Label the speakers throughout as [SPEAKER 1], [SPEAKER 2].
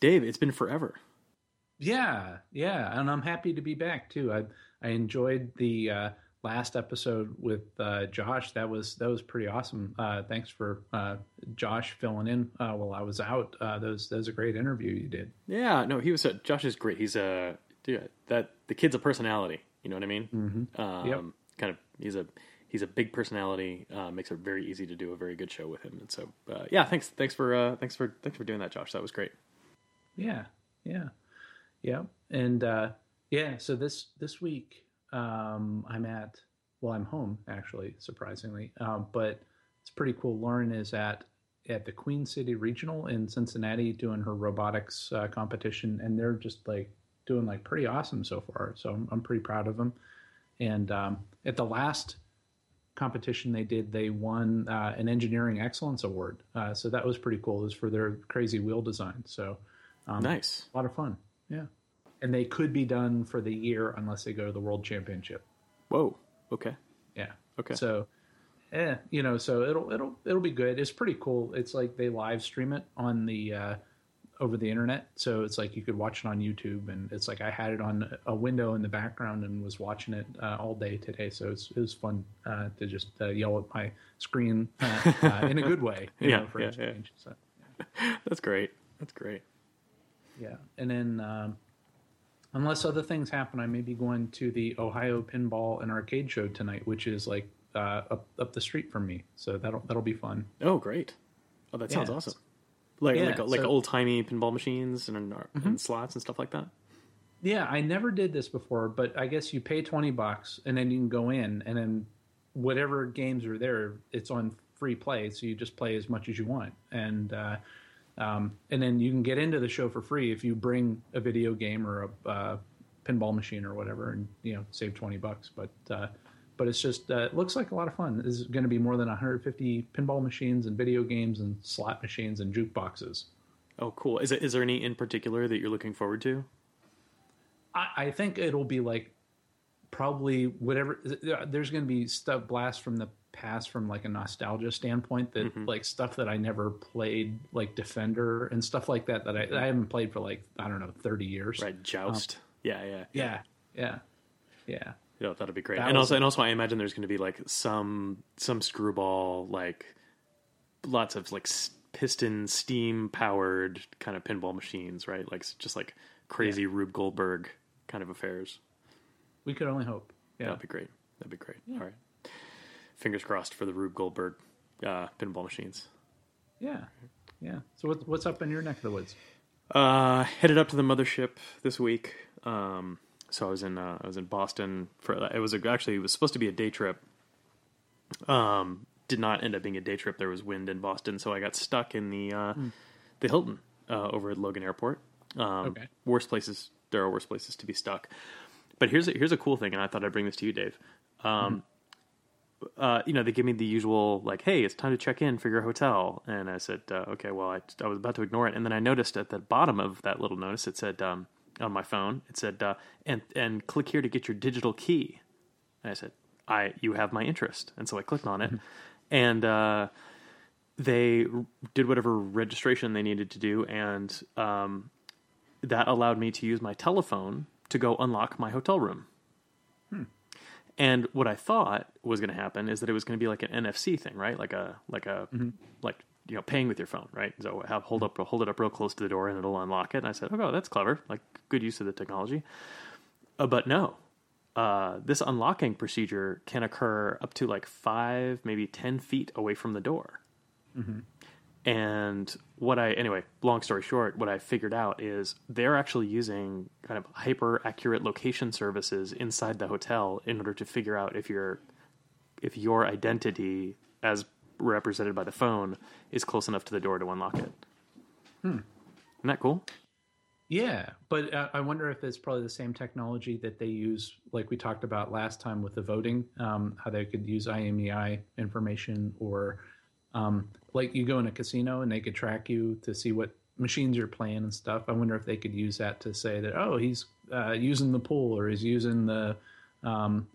[SPEAKER 1] Dave, it's been forever.
[SPEAKER 2] Yeah, yeah, and I'm happy to be back too. I I enjoyed the uh, last episode with uh, Josh. That was that was pretty awesome. Uh, thanks for uh, Josh filling in uh, while I was out. Uh, that that was a great interview you did.
[SPEAKER 1] Yeah, no, he was. A, Josh is great. He's a dude, that the kid's a personality. You know what I mean?
[SPEAKER 2] Mm-hmm.
[SPEAKER 1] Um,
[SPEAKER 2] Yep.
[SPEAKER 1] Kind of. He's a he's a big personality. Uh, makes it very easy to do a very good show with him. And so, uh, yeah, thanks thanks for uh, thanks for thanks for doing that, Josh. That was great.
[SPEAKER 2] Yeah, yeah, yeah, and uh, yeah. So this this week, um, I'm at well, I'm home actually, surprisingly, um, but it's pretty cool. Lauren is at at the Queen City Regional in Cincinnati doing her robotics uh, competition, and they're just like doing like pretty awesome so far. So I'm, I'm pretty proud of them. And um, at the last competition they did, they won uh, an engineering excellence award. Uh, so that was pretty cool. It was for their crazy wheel design. So um,
[SPEAKER 1] Nice.
[SPEAKER 2] a lot of fun. Yeah. And they could be done for the year unless they go to the world championship.
[SPEAKER 1] Whoa. Okay.
[SPEAKER 2] Yeah.
[SPEAKER 1] Okay.
[SPEAKER 2] So, eh, you know, so it'll it'll it'll be good. It's pretty cool. It's like they live stream it on the uh, over the internet, so it's like you could watch it on YouTube, and it's like I had it on a window in the background and was watching it uh, all day today. So it's, it was fun uh, to just uh, yell at my screen uh, uh, in a good way, you
[SPEAKER 1] Yeah,
[SPEAKER 2] know, for
[SPEAKER 1] yeah,
[SPEAKER 2] change. So
[SPEAKER 1] That's great. That's great.
[SPEAKER 2] Yeah, and then. Um, Unless other things happen, I may be going to the Ohio Pinball and Arcade Show tonight, which is like uh, up up the street from me. So that'll that'll be fun.
[SPEAKER 1] Oh, great. Oh, that sounds
[SPEAKER 2] Yeah.
[SPEAKER 1] awesome. Like
[SPEAKER 2] Yeah,
[SPEAKER 1] like like
[SPEAKER 2] so-
[SPEAKER 1] old timey pinball machines and, and slots and stuff like that.
[SPEAKER 2] Yeah, I never did this before, but I guess you pay twenty bucks and then you can go in and then whatever games are there, it's on free play, so you just play as much as you want, and uh, um, and then you can get into the show for free if you bring a video game or a uh, pinball machine or whatever, and you know save twenty bucks. But uh, but it's just uh, it looks like a lot of fun. There's going to be more than 150 pinball machines and video games and slot machines and jukeboxes.
[SPEAKER 1] Oh, cool. Is it is there any in particular that you're looking forward to?
[SPEAKER 2] I, I think it'll be like probably whatever. Uh, there's going to be stuff blast from the past from like a nostalgia standpoint that mm-hmm. like stuff that I never played, like Defender and stuff like that that I, mm-hmm. I haven't played for like I don't know 30 years.
[SPEAKER 1] Right, joust. Um, yeah, yeah,
[SPEAKER 2] Yeah. Yeah. Yeah.
[SPEAKER 1] Yeah, that'd be great.
[SPEAKER 2] That
[SPEAKER 1] and
[SPEAKER 2] was-
[SPEAKER 1] also, and also, I imagine there's going to be like some some screwball, like lots of like piston steam powered kind of pinball machines, right? Like just like crazy Rube Goldberg kind of affairs.
[SPEAKER 2] We could only hope. Yeah.
[SPEAKER 1] That'd be great. That'd be great. All right, fingers crossed for the Rube Goldberg uh, pinball machines.
[SPEAKER 2] Yeah. Yeah. So what's what's up in your neck of the woods?
[SPEAKER 1] Uh, headed up to the mothership this week. Um, so I was in uh, I was in Boston for it was a, actually it was supposed to be a day trip. Um, did not end up being a day trip. There was wind in Boston, so I got stuck in the uh, the Hilton uh, over at Logan Airport. Um,
[SPEAKER 2] Okay.
[SPEAKER 1] Worst places. There are worse places to be stuck. But here's a, here's a cool thing, and I thought I'd bring this to you, Dave. Um, uh, you know, they give me the usual like, "Hey, it's time to check in for your hotel," and I said, uh, "Okay." Well, I, I was about to ignore it, and then I noticed at the bottom of that little notice it said um, on my phone, it said, uh, "and and click here to get your digital key." And I said, "I you have my interest," and so I clicked on it, and uh, they did whatever registration they needed to do, and um, that allowed me to use my telephone to go unlock my hotel room. And what I thought was going to happen is that it was going to be like an NFC thing, right? Like a like a like you know paying with your phone, right? So have hold up hold it up real close to the door and it'll unlock it. And I said, oh, that's clever, like good use of the technology. Uh, but no, uh, this unlocking procedure can occur up to like five, maybe ten feet away from the door. And what I, anyway, long story short, what I figured out is they're actually using kind of hyper accurate location services inside the hotel in order to figure out if your if your identity as represented by the phone is close enough to the door to unlock it. Isn't that cool?
[SPEAKER 2] Yeah, but uh, I wonder if it's probably the same technology that they use, like we talked about last time with the voting, um, how they could use IMEI information, or um, like you go in a casino and they could track you to see what machines you're playing and stuff. I wonder if they could use that to say that, oh, he's uh, using the pool or he's using the um,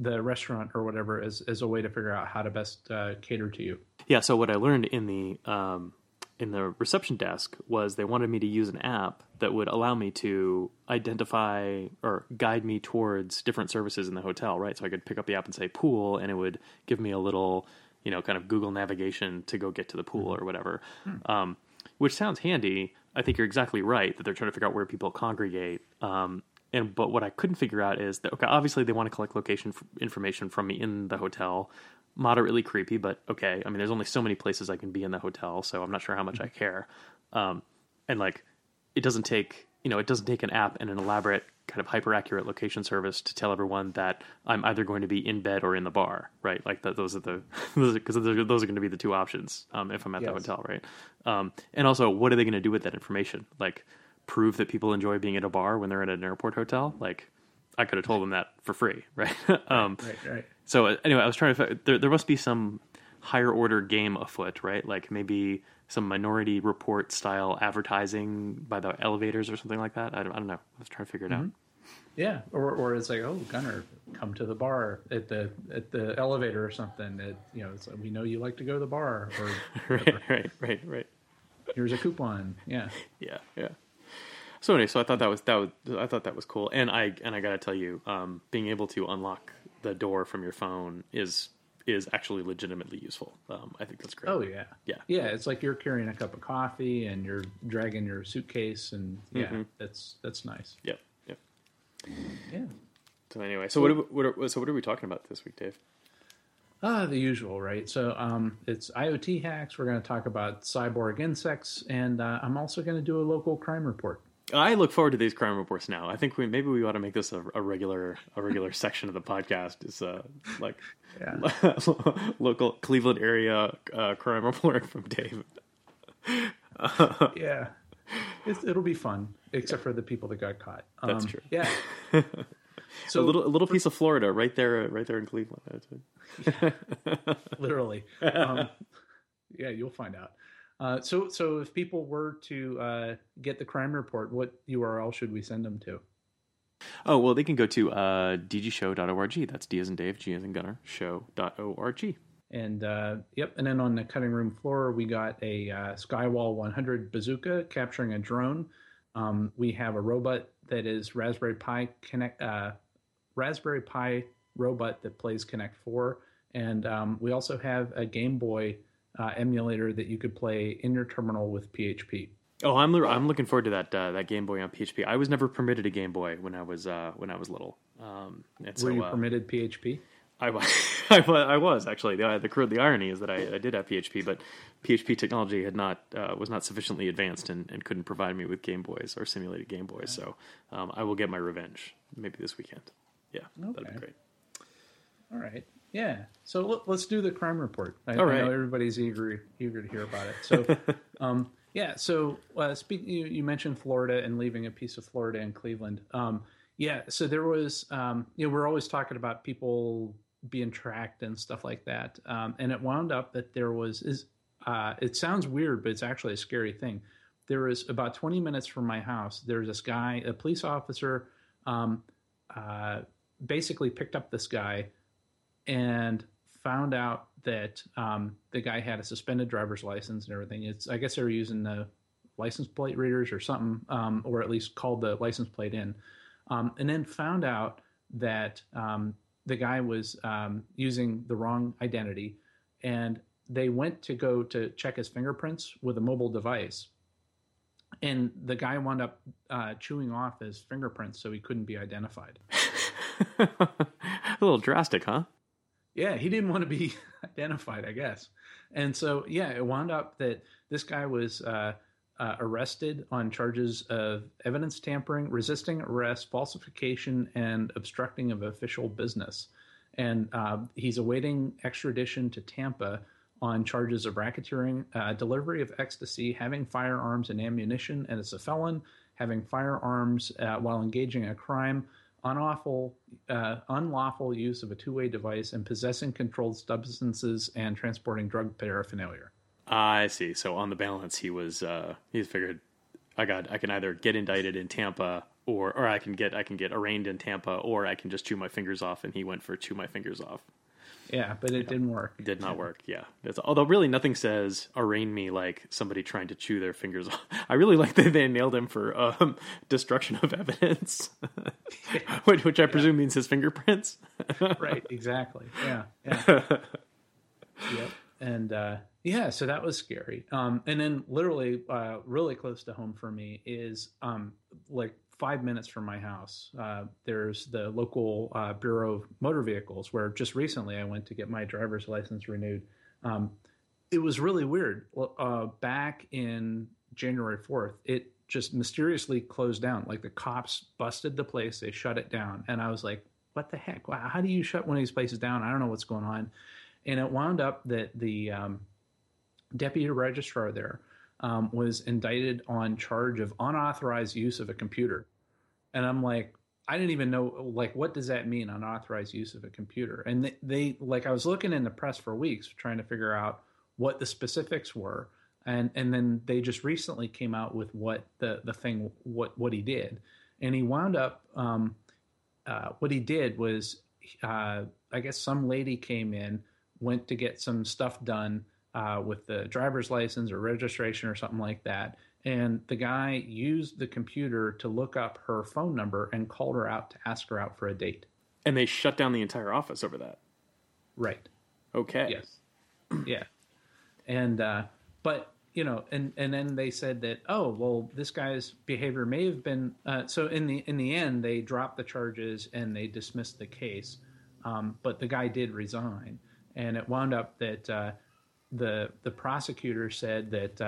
[SPEAKER 2] the restaurant or whatever as, as a way to figure out how to best uh, cater to you.
[SPEAKER 1] Yeah. So what I learned in the um, in the reception desk was they wanted me to use an app that would allow me to identify or guide me towards different services in the hotel, right? So I could pick up the app and say pool, and it would give me a little, you know, kind of Google navigation to go get to the pool or whatever. Um, which sounds handy. I think you're exactly right that they're trying to figure out where people congregate. Um, and but what I couldn't figure out is that okay, obviously they want to collect location f- information from me in the hotel. Moderately creepy, but okay. I mean, there's only so many places I can be in the hotel, so I'm not sure how much I care. Um, and like, it doesn't take you know, it doesn't take an app and an elaborate kind of hyper accurate location service to tell everyone that I'm either going to be in bed or in the bar, right? Like that, those are the because those, are, those are going to be the two options um, if I'm at the hotel, right? Um, and also, what are they going to do with that information? Like, prove that people enjoy being at a bar when they're at an airport hotel? Like, I could have told them that for free, right? um,
[SPEAKER 2] Right, right.
[SPEAKER 1] so anyway, I was trying to. There, there must be some higher order game afoot, right? Like maybe some minority report style advertising by the elevators or something like that. I don't, I don't know. I was trying to figure it out.
[SPEAKER 2] Yeah, or or it's like, oh, Gunnar, come to the bar at the at the elevator or something. It, you know, it's like, we know you like to go to the bar, or
[SPEAKER 1] Right, right, right, right.
[SPEAKER 2] here's a coupon. Yeah,
[SPEAKER 1] Yeah, yeah. So anyway, so I thought that was that was I thought that was cool, and I and I got to tell you, um, being able to unlock the door from your phone is is actually legitimately useful. Um, I think that's great.
[SPEAKER 2] Oh yeah,
[SPEAKER 1] Yeah.
[SPEAKER 2] yeah. It's like you're carrying a cup of coffee and you're dragging your suitcase, and yeah,
[SPEAKER 1] Mhm.
[SPEAKER 2] that's that's nice.
[SPEAKER 1] Yep, yep.
[SPEAKER 2] Yeah.
[SPEAKER 1] So anyway, so what are, we- what are, so what are we talking about this week, Dave?
[SPEAKER 2] Ah, the usual, right? So um, it's IoT hacks. We're going to talk about cyborg insects, and uh, I'm also going to do a local crime report.
[SPEAKER 1] I look forward to these crime reports now. I think we maybe we ought to make this a, a regular a regular section of the podcast. Is uh like
[SPEAKER 2] Yeah.
[SPEAKER 1] local Cleveland area uh, crime report from Dave.
[SPEAKER 2] yeah, it's, it'll be fun, except for the people that got caught.
[SPEAKER 1] That's
[SPEAKER 2] Um,
[SPEAKER 1] true.
[SPEAKER 2] Yeah.
[SPEAKER 1] a
[SPEAKER 2] So
[SPEAKER 1] little a little piece of Florida right there right there in Cleveland. That's it.
[SPEAKER 2] literally. Um, yeah, you'll find out. Uh, so, so if people were to uh, get the crime report, what URL should we send them to?
[SPEAKER 1] Oh well, they can go to uh, dgshow.org. That's D as in Dave, G as in Gunnar, show.org.
[SPEAKER 2] And uh, yep, and then on the cutting room floor, we got a uh, Skywall 100 bazooka capturing a drone. Um, we have a robot that is Raspberry Pi Connect, uh, Raspberry Pi robot that plays Connect Four, and um, we also have a Game Boy uh, emulator that you could play in your terminal with PHP.
[SPEAKER 1] Oh, I'm I'm looking forward to that uh, that Game Boy on PHP. I was never permitted a Game Boy when I was uh, when I was little. Um, and so
[SPEAKER 2] Were you
[SPEAKER 1] uh,
[SPEAKER 2] permitted PHP?
[SPEAKER 1] I was, I was, I was actually. The, the the irony is that I, I did have PHP, but PHP technology had not uh, was not sufficiently advanced and, and couldn't provide me with Game Boys or simulated Game Boys. So um, I will get my revenge maybe this weekend. Yeah, that'd be great.
[SPEAKER 2] All right. Yeah. So let, let's do the crime report. I,
[SPEAKER 1] All
[SPEAKER 2] I know everybody's eager eager to hear about it. So, um, yeah. So uh, speak. You, you mentioned Florida and leaving a piece of Florida in Cleveland. Um, yeah. So there was. Um, you know, we're always talking about people being tracked and stuff like that. Um, and it wound up that there was is. Uh, it sounds weird, but it's actually a scary thing. There was about 20 minutes from my house. There's this guy, a police officer, um, uh, basically picked up this guy and found out that um, the guy had a suspended driver's license and everything. It's I guess they were using the license plate readers or something, um, or at least called the license plate in, um, and then found out that um, the guy was um, using the wrong identity, and they went to go to check his fingerprints with a mobile device. And the guy wound up uh, chewing off his fingerprints so he couldn't be identified.
[SPEAKER 1] a little drastic, huh?
[SPEAKER 2] Yeah, he didn't want to be identified, I guess. And so, yeah, it wound up that this guy was uh, uh, arrested on charges of evidence tampering, resisting arrest, falsification, and obstructing of official business. And uh, he's awaiting extradition to Tampa on charges of racketeering, uh, delivery of ecstasy, having firearms and ammunition, and as a felon, having firearms uh, while engaging in a crime, unlawful, uh, unlawful use of a two-way device, and possessing controlled substances and transporting drug paraphernalia.
[SPEAKER 1] I see. So on the balance, he was uh, he figured I got I can either get indicted in Tampa or or I can get I can get arraigned in Tampa or I can just chew my fingers off, and he went for chew my fingers off.
[SPEAKER 2] Yeah, but it didn't work.
[SPEAKER 1] It did not work. Yeah, it's, although really nothing says arraign me like somebody trying to chew their fingers off. I really like that they nailed him for um, destruction of evidence, which, which I presume means his fingerprints.
[SPEAKER 2] right. Exactly. Yeah. Yeah. yep. And uh, yeah, so that was scary. Um, and then literally, uh, really close to home for me is um, like five minutes from my house. Uh, there's the local uh, Bureau of Motor Vehicles, where just recently I went to get my driver's license renewed. Um, it was really weird. Uh, back in January 4th, it just mysteriously closed down. Like the cops busted the place, they shut it down. And I was like, what the heck? How do you shut one of these places down? I don't know what's going on. And it wound up that the um, deputy registrar there um, was indicted on charge of unauthorized use of a computer. And I'm like, I didn't even know, like, what does that mean, unauthorized use of a computer? And they, they like, I was looking in the press for weeks trying to figure out what the specifics were. And, and then they just recently came out with what the, the thing, what, what he did. And he wound up, um, uh, what he did was, uh, I guess some lady came in, went to get some stuff done uh, with the driver's license or registration or something like that. And the guy used the computer to look up her phone number and called her out to ask her out for a date.
[SPEAKER 1] And they shut down the entire office over that.
[SPEAKER 2] Right.
[SPEAKER 1] Okay.
[SPEAKER 2] Yes. yeah. And, uh, but, you know, and, and then they said that, oh, well, this guy's behavior may have been, uh, so in the, in the end, they dropped the charges and they dismissed the case. Um, but the guy did resign. And it wound up that, uh, the the prosecutor said that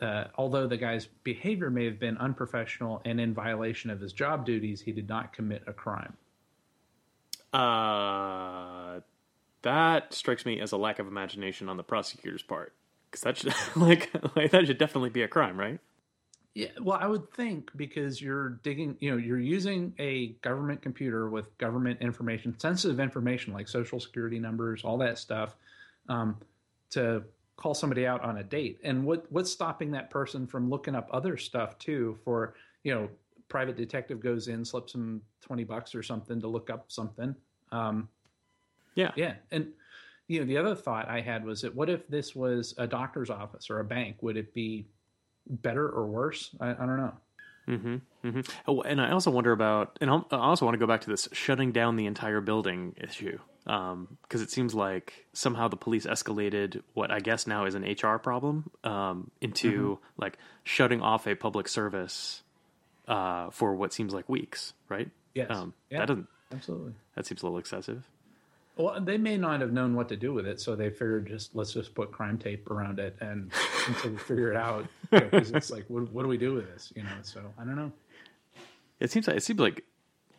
[SPEAKER 2] uh, although the guy's behavior may have been unprofessional and in violation of his job duties, he did not commit a crime.
[SPEAKER 1] Uh, that strikes me as a lack of imagination on the prosecutor's part, because that should like, like that should definitely be a crime, right?
[SPEAKER 2] Yeah, well, I would think because you're digging, you know, you're using a government computer with government information, sensitive information like social security numbers, all that stuff. Um, to call somebody out on a date. And what what's stopping that person from looking up other stuff too for you know private detective goes in slips him 20 bucks or something to look up something. Um,
[SPEAKER 1] yeah.
[SPEAKER 2] Yeah. And you know the other thought i had was that what if this was a doctor's office or a bank? Would it be better or worse? I, I don't know.
[SPEAKER 1] Mm-hmm, mm-hmm. Oh, and I also wonder about, and I also want to go back to this shutting down the entire building issue because um, it seems like somehow the police escalated what I guess now is an HR problem um, into mm-hmm. like shutting off a public service uh, for what seems like weeks, right?
[SPEAKER 2] Yes. Um,
[SPEAKER 1] yeah, that doesn't
[SPEAKER 2] absolutely.
[SPEAKER 1] That seems a little excessive.
[SPEAKER 2] Well, they may not have known what to do with it, so they figured just let's just put crime tape around it and until we figure it out. Because you know, it's like, what, what do we do with this? You know, so I don't know.
[SPEAKER 1] It seems like it seems like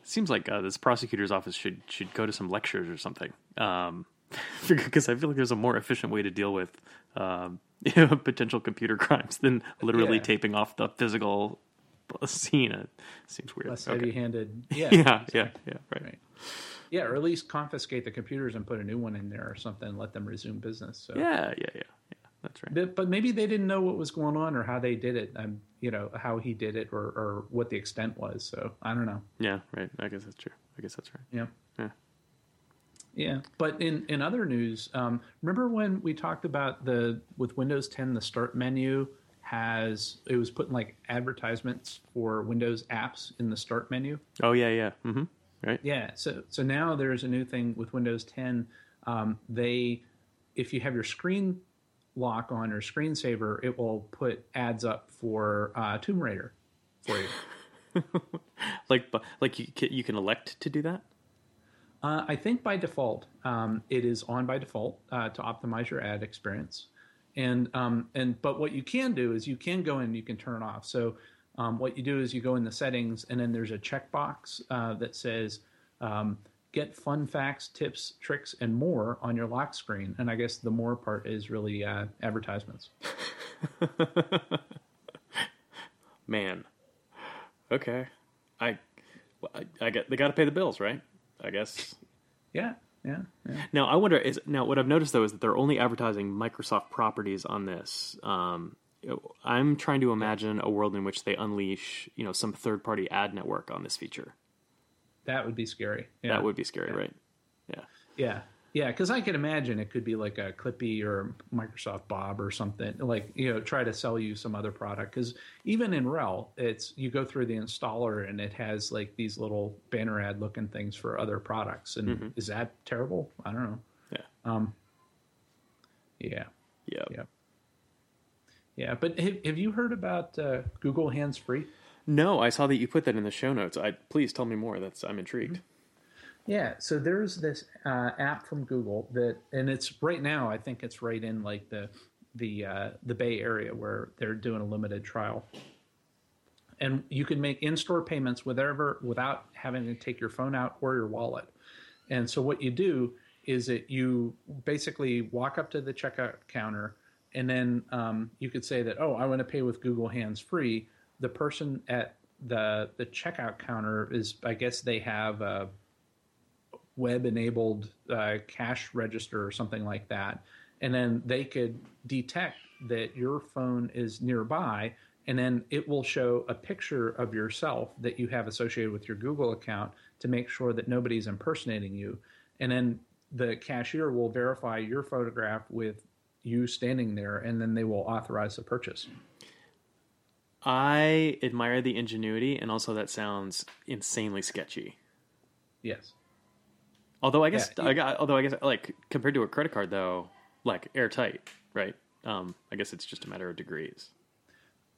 [SPEAKER 1] seems like uh, this prosecutor's office should should go to some lectures or something. Um, because I feel like there's a more efficient way to deal with um, potential computer crimes than literally yeah. taping off the physical scene. It seems weird.
[SPEAKER 2] Less okay. heavy-handed.
[SPEAKER 1] Yeah, yeah, yeah, yeah. Right. right.
[SPEAKER 2] Yeah, or at least confiscate the computers and put a new one in there or something. And let them resume business. So.
[SPEAKER 1] Yeah, yeah, yeah, yeah. That's right.
[SPEAKER 2] But, but, maybe they didn't know what was going on or how they did it. Um, you know how he did it or, or what the extent was. So I don't know.
[SPEAKER 1] Yeah, right. I guess that's true. I guess that's right.
[SPEAKER 2] Yeah.
[SPEAKER 1] Yeah.
[SPEAKER 2] Yeah, but in, in other news, um, remember when we talked about the with Windows 10, the Start menu has it was putting like advertisements for Windows apps in the Start menu.
[SPEAKER 1] Oh yeah, yeah, mm-hmm. right.
[SPEAKER 2] Yeah, so so now there's a new thing with Windows 10. Um, they, if you have your screen lock on or screensaver, it will put ads up for uh, Tomb Raider for you.
[SPEAKER 1] like, like you can, you can elect to do that.
[SPEAKER 2] Uh, I think by default, um, it is on by default uh, to optimize your ad experience. And um, and but what you can do is you can go in and you can turn it off. So um, what you do is you go in the settings and then there's a checkbox uh, that says um, get fun facts, tips, tricks, and more on your lock screen. And I guess the more part is really uh, advertisements.
[SPEAKER 1] Man, okay, I, I, I get they got to pay the bills, right? I guess.
[SPEAKER 2] Yeah, yeah, yeah.
[SPEAKER 1] Now I wonder is now what I've noticed though is that they're only advertising Microsoft properties on this. Um, I'm trying to imagine a world in which they unleash, you know, some third party ad network on this feature.
[SPEAKER 2] That would be scary.
[SPEAKER 1] Yeah. That would be scary, yeah. right? Yeah.
[SPEAKER 2] Yeah. Yeah, because I can imagine it could be like a Clippy or Microsoft Bob or something. Like you know, try to sell you some other product. Because even in RHEL, it's you go through the installer and it has like these little banner ad looking things for other products. And
[SPEAKER 1] Mm-hmm.
[SPEAKER 2] is that terrible? I don't know.
[SPEAKER 1] Yeah.
[SPEAKER 2] Um. Yeah.
[SPEAKER 1] Yeah.
[SPEAKER 2] Yeah. Yeah. But have, have you heard about uh, Google Hands Free?
[SPEAKER 1] No, I saw that you put that in the show notes. I please tell me more. That's I'm intrigued.
[SPEAKER 2] Yeah, so there's this uh, app from Google that, and it's right now. I think it's right in like the the uh, the Bay Area where they're doing a limited trial, and you can make in-store payments whatever without having to take your phone out or your wallet. And so what you do is that you basically walk up to the checkout counter, and then um, you could say that, oh, I want to pay with Google Hands Free. The person at the the checkout counter is, I guess, they have a web enabled uh, cash register or something like that. And then they could detect that your phone is nearby, and then it will show a picture of yourself that you have associated with your Google account to make sure that nobody's impersonating you. And then the cashier will verify your photograph with you standing there, and then they will authorize the purchase.
[SPEAKER 1] I admire the ingenuity, and also that sounds insanely sketchy.
[SPEAKER 2] Yes.
[SPEAKER 1] Although I guess,
[SPEAKER 2] Yeah,
[SPEAKER 1] I got, although I guess, like compared to a credit card, though, like airtight, right? Um, I guess it's just a matter of degrees.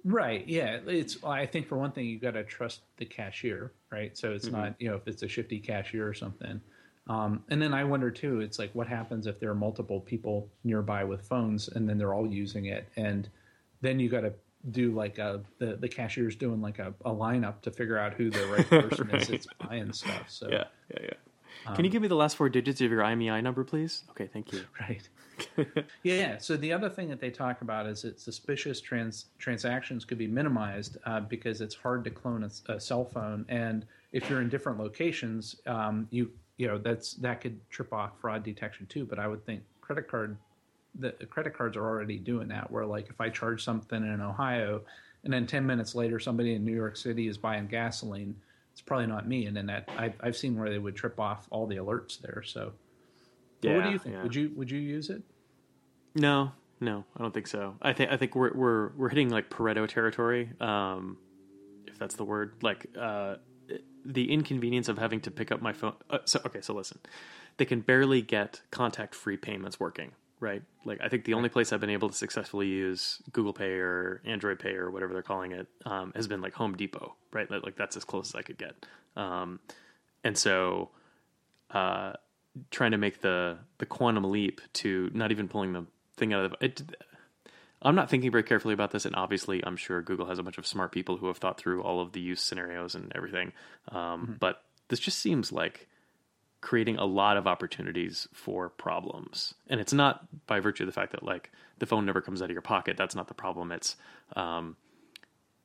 [SPEAKER 2] Right. Yeah. It's. I think for one thing, you got to trust the cashier, right? So it's not you know if it's a shifty cashier or something. Um, and then I wonder too. It's like what happens if there are multiple people nearby with phones, and then they're all using it, and then you got to do like a the the cashier's doing like a, a lineup to figure out who the right person is that's buying stuff. So
[SPEAKER 1] Yeah, yeah, yeah. Can you give me the last four digits of your IMEI number, please? Okay, thank you.
[SPEAKER 2] Right. yeah. So the other thing that they talk about is that suspicious trans- transactions could be minimized uh, because it's hard to clone a, a cell phone, and if you're in different locations, um, you you know that's that could trip off fraud detection too. But I would think credit card the credit cards are already doing that. Where like if I charge something in Ohio, and then ten minutes later somebody in New York City is buying gasoline, it's probably not me. And then that I've, I've seen where they would trip off all the alerts there. So. But what do you think?
[SPEAKER 1] yeah.
[SPEAKER 2] Would you would you use it?
[SPEAKER 1] No, no, I don't think so. I think I think we're we're we're hitting like Pareto territory, um, if that's the word. Like uh, the inconvenience of having to pick up my phone. Uh, so okay, so listen, they can barely get contact-free payments working, right? Like I think the only place I've been able to successfully use Google Pay or Android Pay or whatever they're calling it um, has been like Home Depot, right? Like, that's as close as I could get. Um, and so uh, trying to make the the quantum leap to not even pulling the thing out of the, it. I'm not thinking very carefully about this, and obviously, I'm sure Google has a bunch of smart people who have thought through all of the use scenarios and everything. Um, But this just seems like creating a lot of opportunities for problems, and it's not by virtue of the fact that like the phone never comes out of your pocket. That's not the problem. It's um,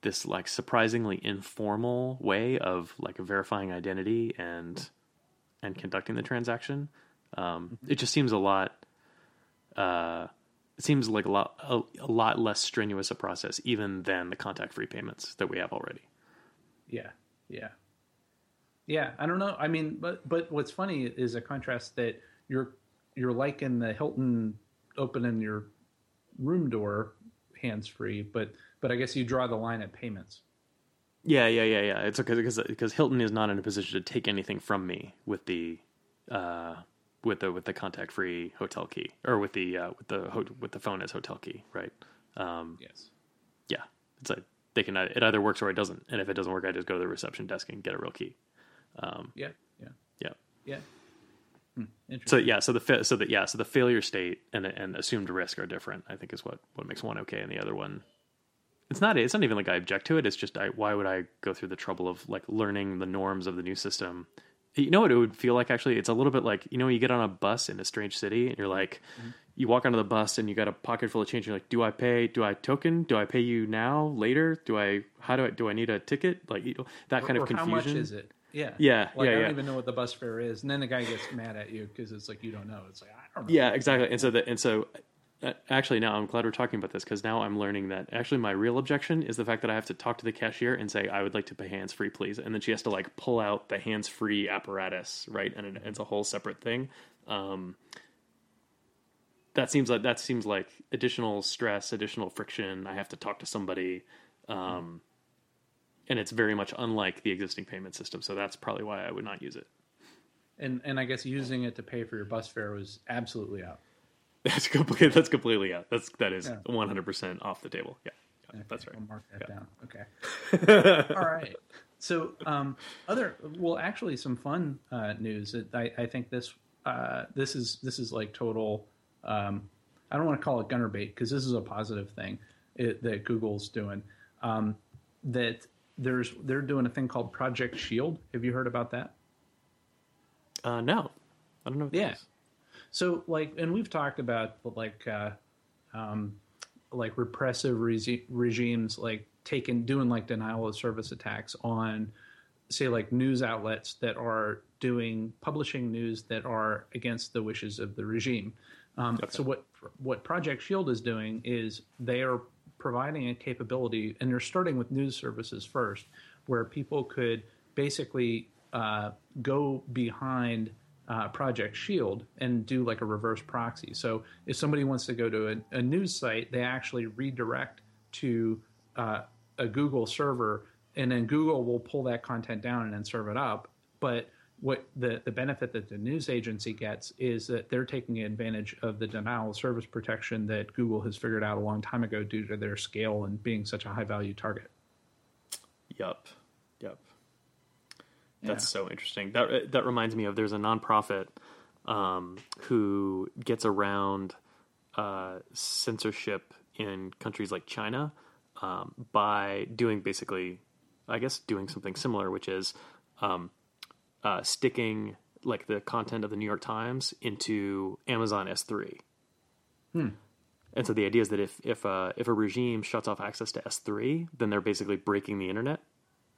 [SPEAKER 1] this like surprisingly informal way of like verifying identity and and conducting the transaction. Um, it just seems a lot. Uh, it seems like a lot a, a lot less strenuous a process even than the contact free payments that we have already.
[SPEAKER 2] Yeah, yeah, yeah. I don't know. I mean, but but what's funny is a contrast that you're you're like in the Hilton opening your room door hands free, but but I guess you draw the line at payments.
[SPEAKER 1] Yeah, yeah, yeah, yeah. It's okay because because Hilton is not in a position to take anything from me with the uh, with the with the contact free hotel key or with the uh, with the ho- with the phone as hotel key, right? Um,
[SPEAKER 2] Yes.
[SPEAKER 1] yeah, it's like they can it either works or it doesn't, and if it doesn't work, I just go to the reception desk and get a real key. Um,
[SPEAKER 2] Yeah. Yeah.
[SPEAKER 1] yeah.
[SPEAKER 2] Yeah. Hmm.
[SPEAKER 1] So yeah, so the so that yeah, so the failure state and and assumed risk are different. I think is what what makes one okay and the other one. It's not. It's not even like I object to it. It's just I, why would I go through the trouble of like learning the norms of the new system? You know what it would feel like actually? It's a little bit like you know you get on a bus in a strange city and you're like, you walk onto the bus and you got a pocket full of change. You're like, do I pay? Do I token? Do I pay you now? Later? Do I? How do I? Do I need a ticket? Like you know, that kind
[SPEAKER 2] or
[SPEAKER 1] of
[SPEAKER 2] how
[SPEAKER 1] confusion.
[SPEAKER 2] much is it? Yeah.
[SPEAKER 1] Yeah,
[SPEAKER 2] Like
[SPEAKER 1] yeah,
[SPEAKER 2] I don't
[SPEAKER 1] yeah.
[SPEAKER 2] even know what the bus fare is, and then the guy gets mad at you because it's like you don't know. It's like I don't know.
[SPEAKER 1] Yeah, exactly. And so that and so uh, actually now I'm glad we're talking about this because now I'm learning that actually my real objection is the fact that I have to talk to the cashier and say I would like to pay hands free, please, and then she has to like pull out the hands free apparatus, right? And it, it's a whole separate thing. Um, that seems like that seems like additional stress, additional friction. I have to talk to somebody, um, and it's very much unlike the existing payment system. So that's probably why I would not use it.
[SPEAKER 2] And and I guess using it to pay for your bus fare was absolutely out.
[SPEAKER 1] That's completely. That's completely yeah. That's that is one hundred percent off the table. Yeah, yeah
[SPEAKER 2] Okay,
[SPEAKER 1] that's right.
[SPEAKER 2] I'll mark that down. Okay. All right. So, um, other well, actually, some fun uh, news. I, I think this uh, this is this is like total. Um, I don't want to call it Gunnar bait because this is a positive thing it, that Google's doing. Um, that there's they're doing a thing called Project Shield. Have you heard about that?
[SPEAKER 1] Uh, no, I don't know.
[SPEAKER 2] Yeah.
[SPEAKER 1] is.
[SPEAKER 2] So like, and we've talked about like, uh, um, like repressive regi- regimes, like taking doing like denial of service attacks on, say, like news outlets that are doing publishing news that are against the wishes of the regime. Um, So what what Project Shield is doing is they are providing a capability, and they're starting with news services first, where people could basically uh, go behind uh, Project Shield and do like a reverse proxy. So if somebody wants to go to a, a news site, they actually redirect to uh, a Google server, and then Google will pull that content down and then serve it up. But what the, the benefit that the news agency gets is that they're taking advantage of the denial of service protection that Google has figured out a long time ago due to their scale and being such a high value target.
[SPEAKER 1] Yup. Yup. That's so interesting. That that reminds me of there's a nonprofit um, who gets around uh, censorship in countries like China um, by doing basically, I guess, doing something similar, which is um, uh, sticking like the content of the New York Times into Amazon S3. And so the idea is that if if uh, if a regime shuts off access to S3, then they're basically breaking the internet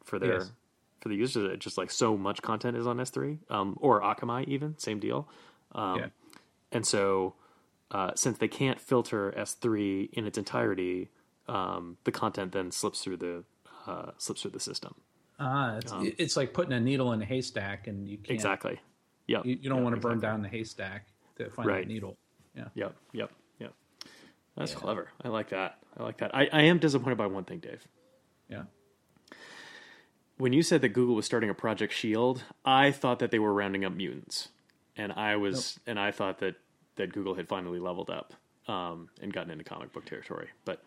[SPEAKER 1] for their
[SPEAKER 2] Yes.
[SPEAKER 1] for the users. Just like so much content is on S3, um, or Akamai even same deal. Um,
[SPEAKER 2] Yeah.
[SPEAKER 1] And so uh, since they can't filter S3 in its entirety, um, the content then slips through the uh, slips through the system.
[SPEAKER 2] Ah, it's, it's like putting a needle in a haystack, and you can't.
[SPEAKER 1] Exactly. Yep.
[SPEAKER 2] You, you don't
[SPEAKER 1] Yep,
[SPEAKER 2] want to burn down the haystack to find
[SPEAKER 1] Right.
[SPEAKER 2] the needle. Yeah.
[SPEAKER 1] Yep. Yep. Yep. That's clever. I like that. I like that. I, I am disappointed by one thing, Dave.
[SPEAKER 2] Yeah.
[SPEAKER 1] when you said that Google was starting a Project Shield, I thought that they were rounding up mutants, and I was, and I thought that that Google had finally leveled up um, and gotten into comic book territory. But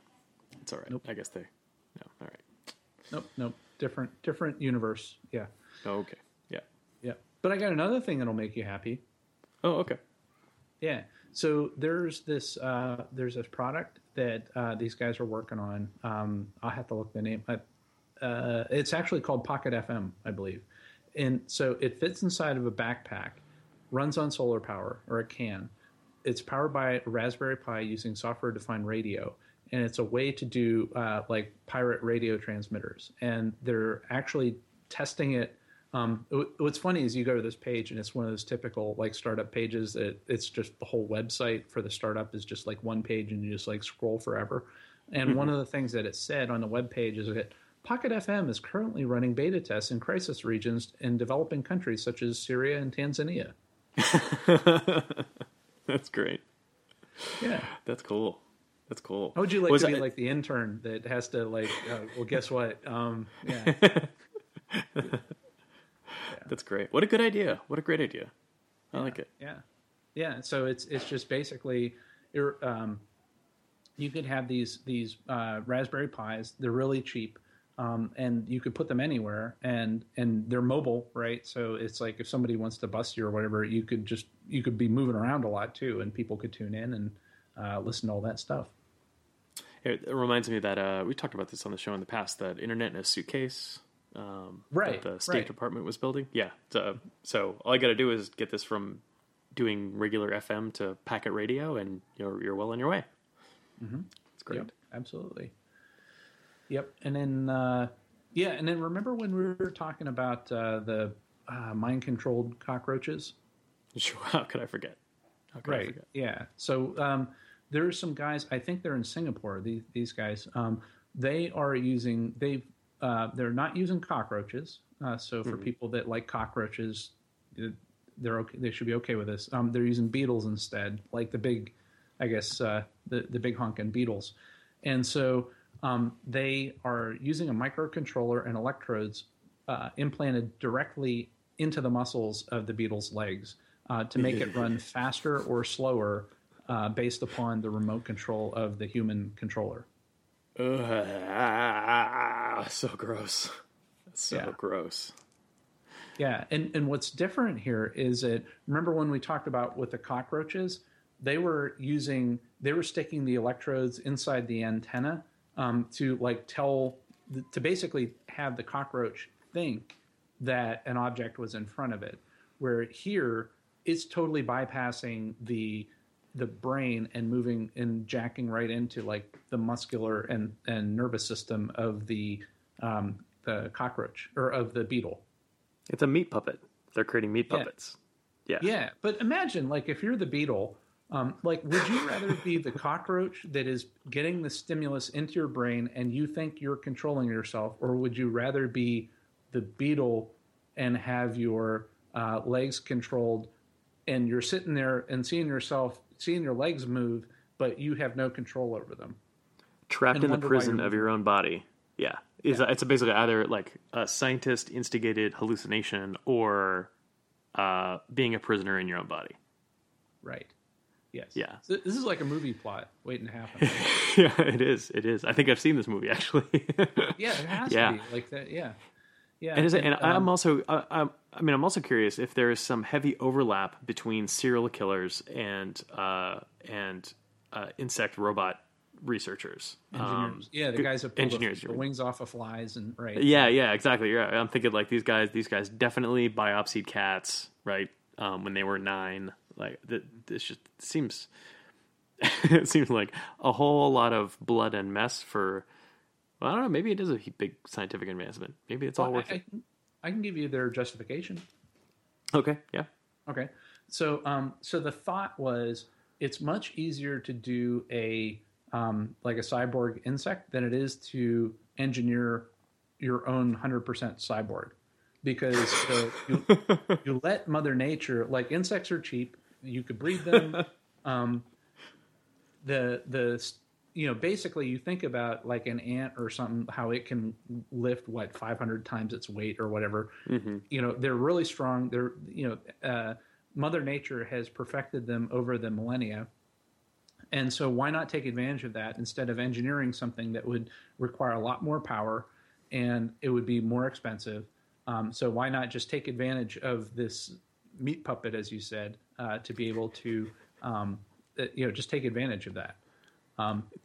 [SPEAKER 1] it's all right.
[SPEAKER 2] Nope.
[SPEAKER 1] I guess they. No, all right.
[SPEAKER 2] Nope. Nope. Different. Different universe. Yeah.
[SPEAKER 1] Oh, okay. Yeah.
[SPEAKER 2] Yeah. But I got another thing that'll make you happy.
[SPEAKER 1] Oh, okay.
[SPEAKER 2] Yeah. So there's this uh, there's this product that uh, these guys are working on. Um, I'll have to look the name. Uh, it's actually called Pocket FM, I believe. And so it fits inside of a backpack, runs on solar power, or it can. It's powered by a Raspberry Pi using software defined radio. And it's a way to do uh, like pirate radio transmitters. And they're actually testing it um, what's funny is you go to this page and it's one of those typical like startup pages that it's just the whole website for the startup is just like one page and you just like scroll forever. And one of the things that it said on the web page is that Pocket FM is currently running beta tests in crisis regions in developing countries such as Syria and Tanzania.
[SPEAKER 1] That's great.
[SPEAKER 2] Yeah.
[SPEAKER 1] That's cool. That's cool.
[SPEAKER 2] How would you like
[SPEAKER 1] Was
[SPEAKER 2] to be
[SPEAKER 1] I-
[SPEAKER 2] like the intern that has to like? Uh, well, guess what? Um, yeah,
[SPEAKER 1] That's great. What a good idea. What a great idea. I like it.
[SPEAKER 2] Yeah, yeah. So it's it's just basically, um, you could have these these uh, Raspberry Pis. They're really cheap, um, and you could put them anywhere, and and they're mobile, right? So it's like if somebody wants to bust you or whatever, you could just you could be moving around a lot too, and people could tune in and uh, listen to all that stuff.
[SPEAKER 1] It, it reminds me that uh, we talked about this on the show in the past. That internet in a suitcase, um,
[SPEAKER 2] Right,
[SPEAKER 1] That the State
[SPEAKER 2] right.
[SPEAKER 1] Department was building. Yeah. So, so all I got to do is get this from doing regular FM to packet radio, and you're you're well on your way. Mm-hmm. It's great.
[SPEAKER 2] Yep, absolutely. Yep, and then uh, yeah, and then remember when we were talking about uh, the uh, mind-controlled cockroaches?
[SPEAKER 1] Sure. How could I forget? How could I
[SPEAKER 2] Right.
[SPEAKER 1] forget?
[SPEAKER 2] Yeah. So um, there are some guys. I think they're in Singapore. These these guys. Um, they are using. They uh, they're not using cockroaches. Uh, so for people that like cockroaches, they're okay. They should be okay with this. Um, they're using beetles instead, like the big, I guess uh, the the big honking beetles, and so um, they are using a microcontroller and electrodes uh, implanted directly into the muscles of the beetle's legs uh, to make it run faster or slower uh, based upon the remote control of the human controller.
[SPEAKER 1] Ugh, so gross. So
[SPEAKER 2] Yeah.
[SPEAKER 1] gross.
[SPEAKER 2] Yeah, and and what's different here is that remember when we talked about with the cockroaches, they were using they were sticking the electrodes inside the antenna um, to like tell to basically have the cockroach think that an object was in front of it. Where here it's totally bypassing the the brain and moving and jacking right into like the muscular and and nervous system of the um, the cockroach or of the beetle.
[SPEAKER 1] It's a meat puppet. They're creating meat
[SPEAKER 2] Yeah.
[SPEAKER 1] puppets. Yeah.
[SPEAKER 2] Yeah, but imagine like if you're the beetle, um, like would you rather be the cockroach that is getting the stimulus into your brain and you think you're controlling yourself, or would you rather be the beetle and have your uh, legs controlled and you're sitting there and seeing yourself, seeing your legs move, but you have no control over them?
[SPEAKER 1] Trapped in the prison of your own body. Yeah. Is it's basically either like a scientist instigated hallucination or uh, being a prisoner in your own body.
[SPEAKER 2] Right. Yes.
[SPEAKER 1] Yeah.
[SPEAKER 2] So this is like a movie plot waiting to happen.
[SPEAKER 1] yeah, it is. It is. I think I've seen this movie actually.
[SPEAKER 2] yeah, it has
[SPEAKER 1] Yeah.
[SPEAKER 2] to be like that. Yeah. Yeah.
[SPEAKER 1] And, is it, and I'm
[SPEAKER 2] um,
[SPEAKER 1] also, I, I'm, I mean, I'm also curious if there is some heavy overlap between serial killers and uh, and uh, insect robot researchers.
[SPEAKER 2] engineers.
[SPEAKER 1] Um,
[SPEAKER 2] yeah, the guys that pull
[SPEAKER 1] engineers,
[SPEAKER 2] the, the wings off of flies and right.
[SPEAKER 1] yeah, yeah, exactly. Yeah, I'm thinking like these guys. These guys definitely biopsied cats, right? Um, when they were nine. Like th- this just seems. it seems like a whole lot of blood and mess for. Well, I don't know. Maybe it is a big scientific advancement. Maybe it's all
[SPEAKER 2] Well,
[SPEAKER 1] worth
[SPEAKER 2] I,
[SPEAKER 1] it.
[SPEAKER 2] I, I can give you their justification.
[SPEAKER 1] Okay. Yeah.
[SPEAKER 2] Okay. So, um, so the thought was it's much easier to do a um, like a cyborg insect than it is to engineer your own hundred percent cyborg because the, you, you let Mother Nature like insects are cheap. You could breed them. um, the the you know basically you think about like an ant or something how it can lift what 500 times its weight or whatever. You know they're really strong. They're you know uh, mother nature has perfected them over the millennia. And so why not take advantage of that instead of engineering something that would require a lot more power and it would be more expensive? Um, so why not just take advantage of this meat puppet as you said uh, to be able to um, uh, you know just take advantage of that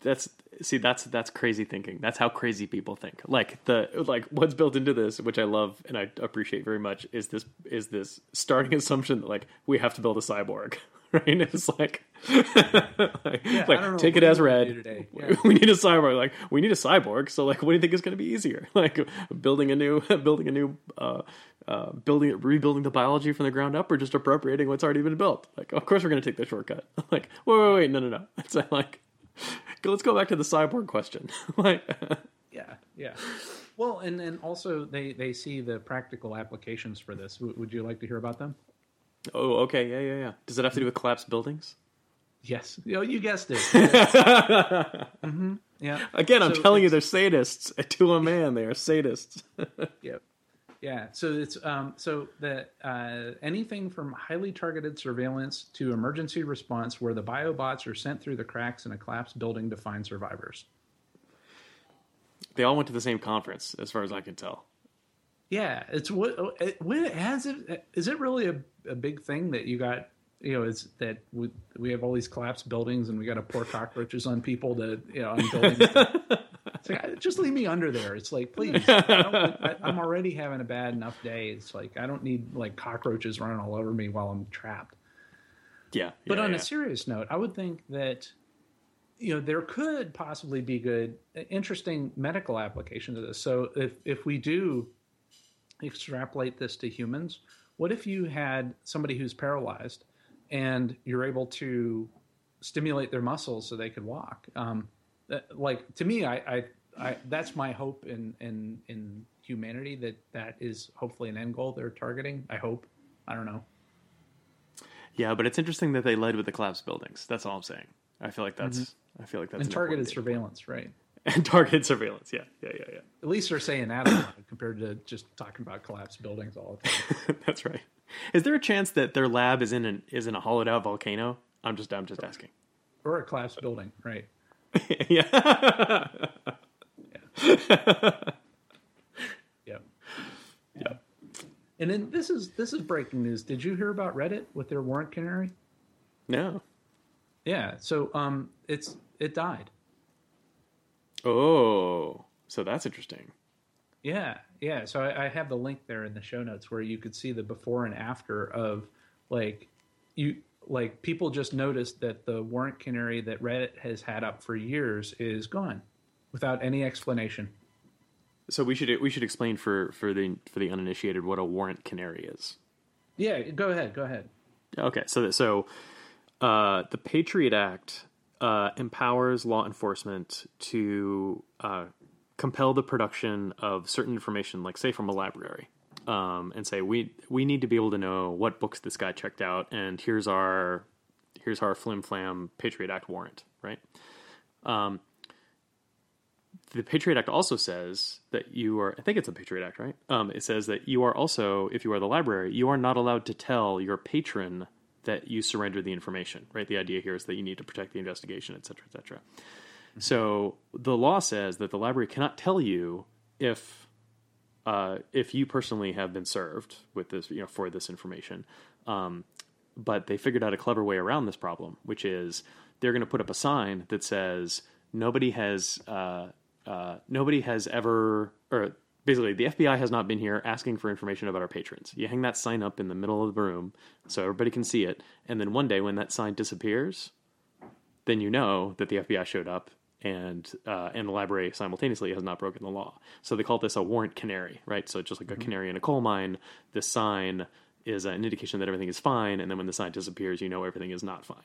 [SPEAKER 1] that's see that's that's crazy thinking. That's how crazy people think. Like the like what's built into this which i love and i appreciate very much is this is this starting assumption that like we have to build a cyborg right? It's like, like,
[SPEAKER 2] I
[SPEAKER 1] like, take it as read?
[SPEAKER 2] Yeah.
[SPEAKER 1] we need a cyborg. Like we need a cyborg. So like what do you think is going to be easier? Like building a new building a new uh uh, building rebuilding the biology from the ground up or just appropriating what's already been built? Like of course we're going to take the shortcut. Like wait wait wait no no no. It's like let's go back to the cyborg question. like,
[SPEAKER 2] Yeah, yeah. Well, and and also they they see the practical applications for this. W- would you like to hear about them?
[SPEAKER 1] oh, okay, yeah, yeah, yeah. Does it have to do with collapsed buildings?
[SPEAKER 2] Yes. You, know, you guessed it. hmm Yeah.
[SPEAKER 1] Again, I'm
[SPEAKER 2] So
[SPEAKER 1] telling you, they're sadists. To a man, they are sadists.
[SPEAKER 2] Yep. Yeah. So it's um so that uh, anything from highly targeted surveillance to emergency response, where the biobots are sent through the cracks in a collapsed building to find survivors.
[SPEAKER 1] they all went to the same conference, as far as I can tell.
[SPEAKER 2] Yeah, it's what it, when it has it. Is it really a, a big thing that you got? You know, is that we, we have all these collapsed buildings and we got to pour cockroaches on people to you know on buildings. it's like, just leave me under there. It's like, please. I don't, I, I'm already having a bad enough day. It's like I don't need like cockroaches running all over me while I'm trapped.
[SPEAKER 1] Yeah,
[SPEAKER 2] But
[SPEAKER 1] yeah,
[SPEAKER 2] on
[SPEAKER 1] yeah.
[SPEAKER 2] a serious note, I would think that you know there could possibly be good, interesting medical application to this. So if if we do extrapolate this to humans, what if you had somebody who's paralyzed and you're able to stimulate their muscles so they could walk? Um, like to me, I, I, I that's my hope in in in humanity that that is hopefully an end goal they're targeting. I hope. I don't know.
[SPEAKER 1] Yeah, but it's interesting that they led with the collapsed buildings. That's all I'm saying. I feel like that's. Mm-hmm. I feel like that's
[SPEAKER 2] and targeted
[SPEAKER 1] point.
[SPEAKER 2] surveillance, right?
[SPEAKER 1] and targeted surveillance. Yeah, yeah, yeah, yeah.
[SPEAKER 2] At least they're saying that compared to just talking about collapsed buildings all the time.
[SPEAKER 1] That's right. Is there a chance that their lab is in an is in a hollowed out volcano? I'm just I'm just asking.
[SPEAKER 2] or a collapsed building, right?
[SPEAKER 1] yeah.
[SPEAKER 2] Yep.
[SPEAKER 1] yeah.
[SPEAKER 2] And then this is this is breaking news. Did you hear about Reddit with their warrant canary?
[SPEAKER 1] No.
[SPEAKER 2] Yeah. So um, it's it died.
[SPEAKER 1] Oh, so that's interesting.
[SPEAKER 2] Yeah, yeah. So I, I have the link there in the show notes where you could see the before and after of like you like people just noticed that the warrant canary that Reddit has had up for years is gone without any explanation.
[SPEAKER 1] So we should we should explain for for the for the uninitiated what a warrant canary is.
[SPEAKER 2] Yeah, go ahead, go ahead.
[SPEAKER 1] Okay, so so uh, the Patriot Act uh, empowers law enforcement to uh, compel the production of certain information, like say from a library, um, and say we we need to be able to know what books this guy checked out, and here's our here's our flim flam Patriot Act warrant, right? Um, the Patriot Act also says that you are, I think it's the Patriot Act, right? Um, it says that you are also, if you are the library, you are not allowed to tell your patron that you surrendered the information, right? The idea here is that you need to protect the investigation, et cetera, et cetera. So the law says that the library cannot tell you if uh, if you personally have been served with this, you know, for this information. Um, but they figured out a clever way around this problem, which is they're going to put up a sign that says nobody has uh, uh, nobody has ever or basically the FBI has not been here asking for information about our patrons. You hang that sign up in the middle of the room so everybody can see it, and then one day when that sign disappears, then you know that the FBI showed up and uh, and the library simultaneously has not broken the law. So they call this a warrant canary, right? So just like a canary in a coal mine, this sign is an indication that everything is fine, and then when the sign disappears, you know everything is not fine.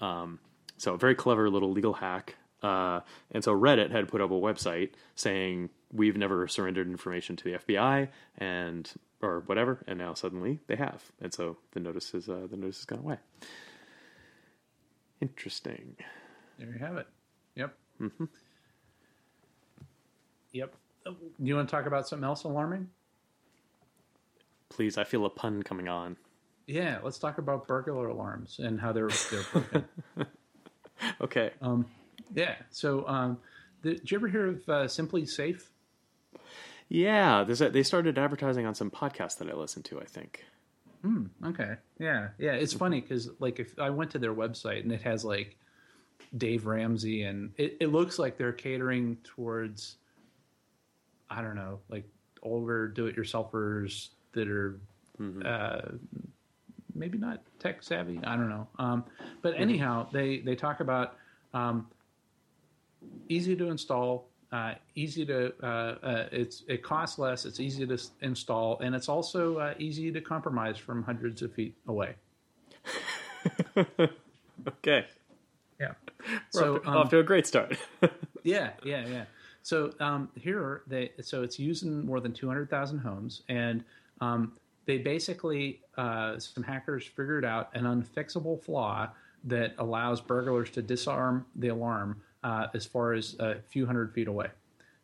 [SPEAKER 1] Um, so a very clever little legal hack. Uh, and so Reddit had put up a website saying we've never surrendered information to the FBI and or whatever, and now suddenly they have, and so the notice is uh, the notice has gone away. Interesting.
[SPEAKER 2] There you have it. Yep. Mm-hmm. Yep. Do you want to talk about something else alarming?
[SPEAKER 1] Please, I feel a pun coming on.
[SPEAKER 2] Yeah, let's talk about burglar alarms and how they're they're broken.
[SPEAKER 1] Okay.
[SPEAKER 2] um, yeah. So, um, the, did you ever hear of uh, SimpliSafe?
[SPEAKER 1] Yeah, a, they started advertising on some podcasts that I listened to. I think.
[SPEAKER 2] Okay. Yeah. Yeah. It's funny because like if I went to their website and it has like Dave Ramsey and it, it looks like they're catering towards I don't know like older do-it-yourselfers that are uh, maybe not tech savvy. I don't know. Um, but anyhow, they they talk about um, easy to install. Uh, easy to uh, uh, it's it costs less. It's easy to s- install, and it's also uh, easy to compromise from hundreds of feet away.
[SPEAKER 1] Okay.
[SPEAKER 2] Yeah.
[SPEAKER 1] We're
[SPEAKER 2] So
[SPEAKER 1] off, to,
[SPEAKER 2] um,
[SPEAKER 1] off to a great start.
[SPEAKER 2] yeah, yeah, yeah. So um, here they so it's used in more than two hundred thousand homes, and um, they basically uh, some hackers figured out an unfixable flaw that allows burglars to disarm the alarm uh, as far as a few hundred feet away.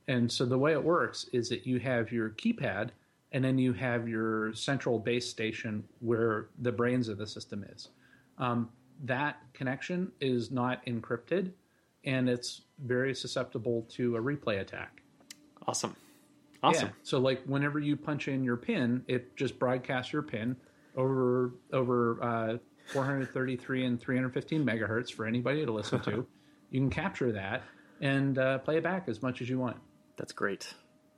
[SPEAKER 2] And so the way it works is that you have your keypad, and then you have your central base station where the brains of the system is. Um, that connection is not encrypted, and it's very susceptible to a replay attack.
[SPEAKER 1] awesome. Awesome.
[SPEAKER 2] Yeah. So like whenever you punch in your pin, it just broadcasts your pin over over uh, 433 and 315 megahertz for anybody to listen to. you can capture that and uh, play it back as much as you want.
[SPEAKER 1] That's great.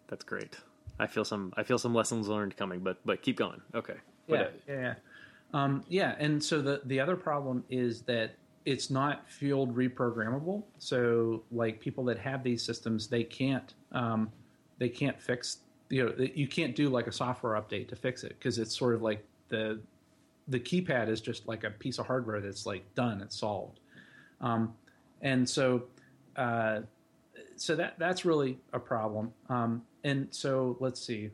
[SPEAKER 1] That's great. I feel some I feel some lessons learned coming, but but keep going. Okay.
[SPEAKER 2] Yeah, yeah, yeah. Um, yeah, and so the the other problem is that it's not field reprogrammable. So like people that have these systems, they can't um, they can't fix you know you can't do like a software update to fix it because it's sort of like the the keypad is just like a piece of hardware that's like done, it's solved. Um, and so uh, so that that's really a problem. Um, and so let's see.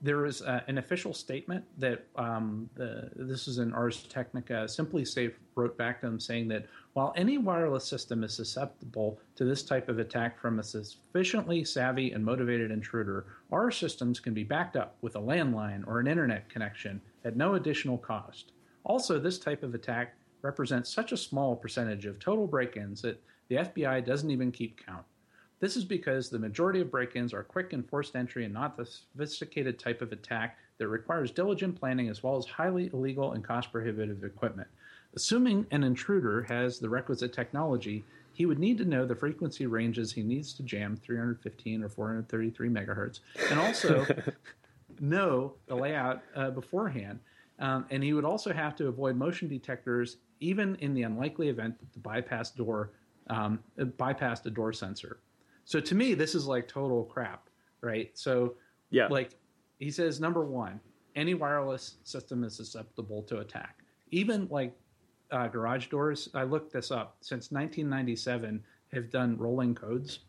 [SPEAKER 2] there is uh, an official statement that um, the, this is an Ars Technica. SimpliSafe wrote back to them saying that while any wireless system is susceptible to this type of attack from a sufficiently savvy and motivated intruder, our systems can be backed up with a landline or an internet connection at no additional cost. Also, this type of attack represents such a small percentage of total break ins that the FBI doesn't even keep count. This is because the majority of break ins are quick and forced entry and not the sophisticated type of attack that requires diligent planning as well as highly illegal and cost prohibitive equipment. Assuming an intruder has the requisite technology, he would need to know the frequency ranges he needs to jam 315 or 433 megahertz, and also know the layout uh, beforehand. Um, and he would also have to avoid motion detectors, even in the unlikely event that the bypass door um, bypassed a door sensor. So to me, this is like total crap, right? So
[SPEAKER 1] Yeah.
[SPEAKER 2] like he says, number one, any wireless system is susceptible to attack. Even like uh, garage doors, I looked this up since 1997 have done rolling codes.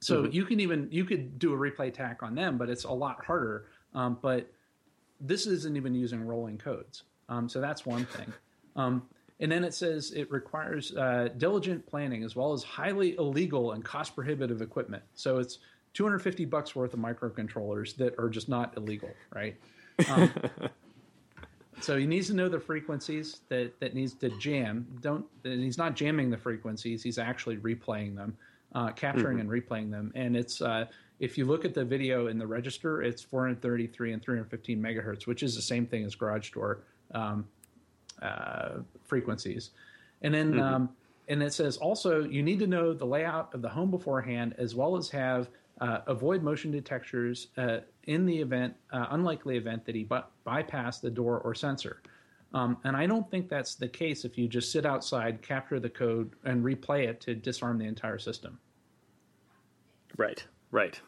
[SPEAKER 2] So
[SPEAKER 1] Mhm.
[SPEAKER 2] you can even you could do a replay attack on them, but it's a lot harder. Um, but this isn't even using rolling codes. Um, so that's one thing. Um, and then it says it requires uh, diligent planning as well as highly illegal and cost prohibitive equipment. So it's 250 bucks worth of microcontrollers that are just not illegal, right? Um, so he needs to know the frequencies that, that needs to jam. Don't and he's not jamming the frequencies; he's actually replaying them, uh, capturing and replaying them. And it's uh, if you look at the video in the register, it's 433 and 315 megahertz, which is the same thing as garage door um, uh, frequencies. And then um, and it says also you need to know the layout of the home beforehand, as well as have uh, avoid motion detectors uh, in the event, uh, unlikely event that he by- bypassed the door or sensor. Um, and I don't think that's the case if you just sit outside, capture the code, and replay it to disarm the entire system.
[SPEAKER 1] Right, right.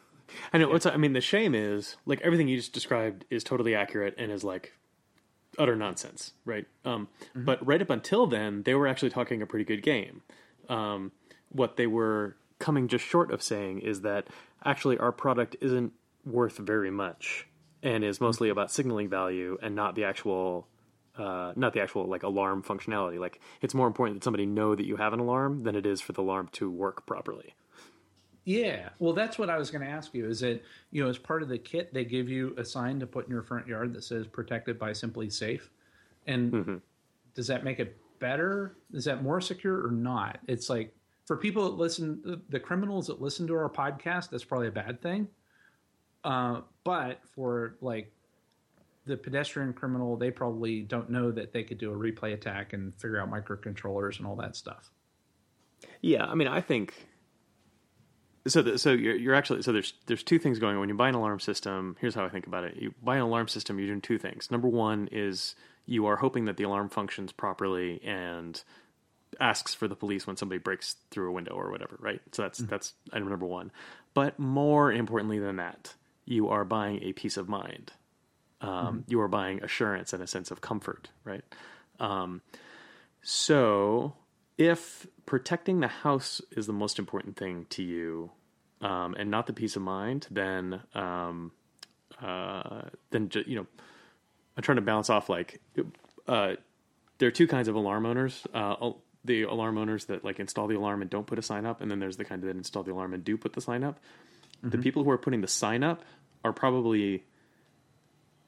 [SPEAKER 1] I know. What's I mean, the shame is like everything you just described is totally accurate and is like utter nonsense, right? Um, But right up until then, they were actually talking a pretty good game. Um, what they were coming just short of saying is that actually our product isn't worth very much and is mostly about signaling value and not the actual uh, not the actual like alarm functionality. Like it's more important that somebody know that you have an alarm than it is for the alarm to work properly.
[SPEAKER 2] Yeah, well, that's what I was going to ask you. Is that you know, as part of the kit, they give you a sign to put in your front yard that says "Protected by SimpliSafe," and does that make it better? Is that more secure or not? It's like for people that listen, the criminals that listen to our podcast, that's probably a bad thing. Uh, but for like the pedestrian criminal, they probably don't know that they could do a replay attack and figure out microcontrollers and all that stuff.
[SPEAKER 1] Yeah, I mean, I think so. The, so you're, you're actually so there's there's two things going on when you buy an alarm system. Here's how I think about it: you buy an alarm system, you're doing two things. Number one is you are hoping that the alarm functions properly and asks for the police when somebody breaks through a window or whatever, right? So that's that's item number one. But more importantly than that, you are buying a peace of mind. Um, You are buying assurance and a sense of comfort, right? Um, so, if protecting the house is the most important thing to you, um, and not the peace of mind, then um, uh, then you know, I'm trying to bounce off like uh, there are two kinds of alarm owners. Uh, the alarm owners that like install the alarm and don't put a sign up, and then there's the kind that install the alarm and do put the sign up. The people who are putting the sign up are probably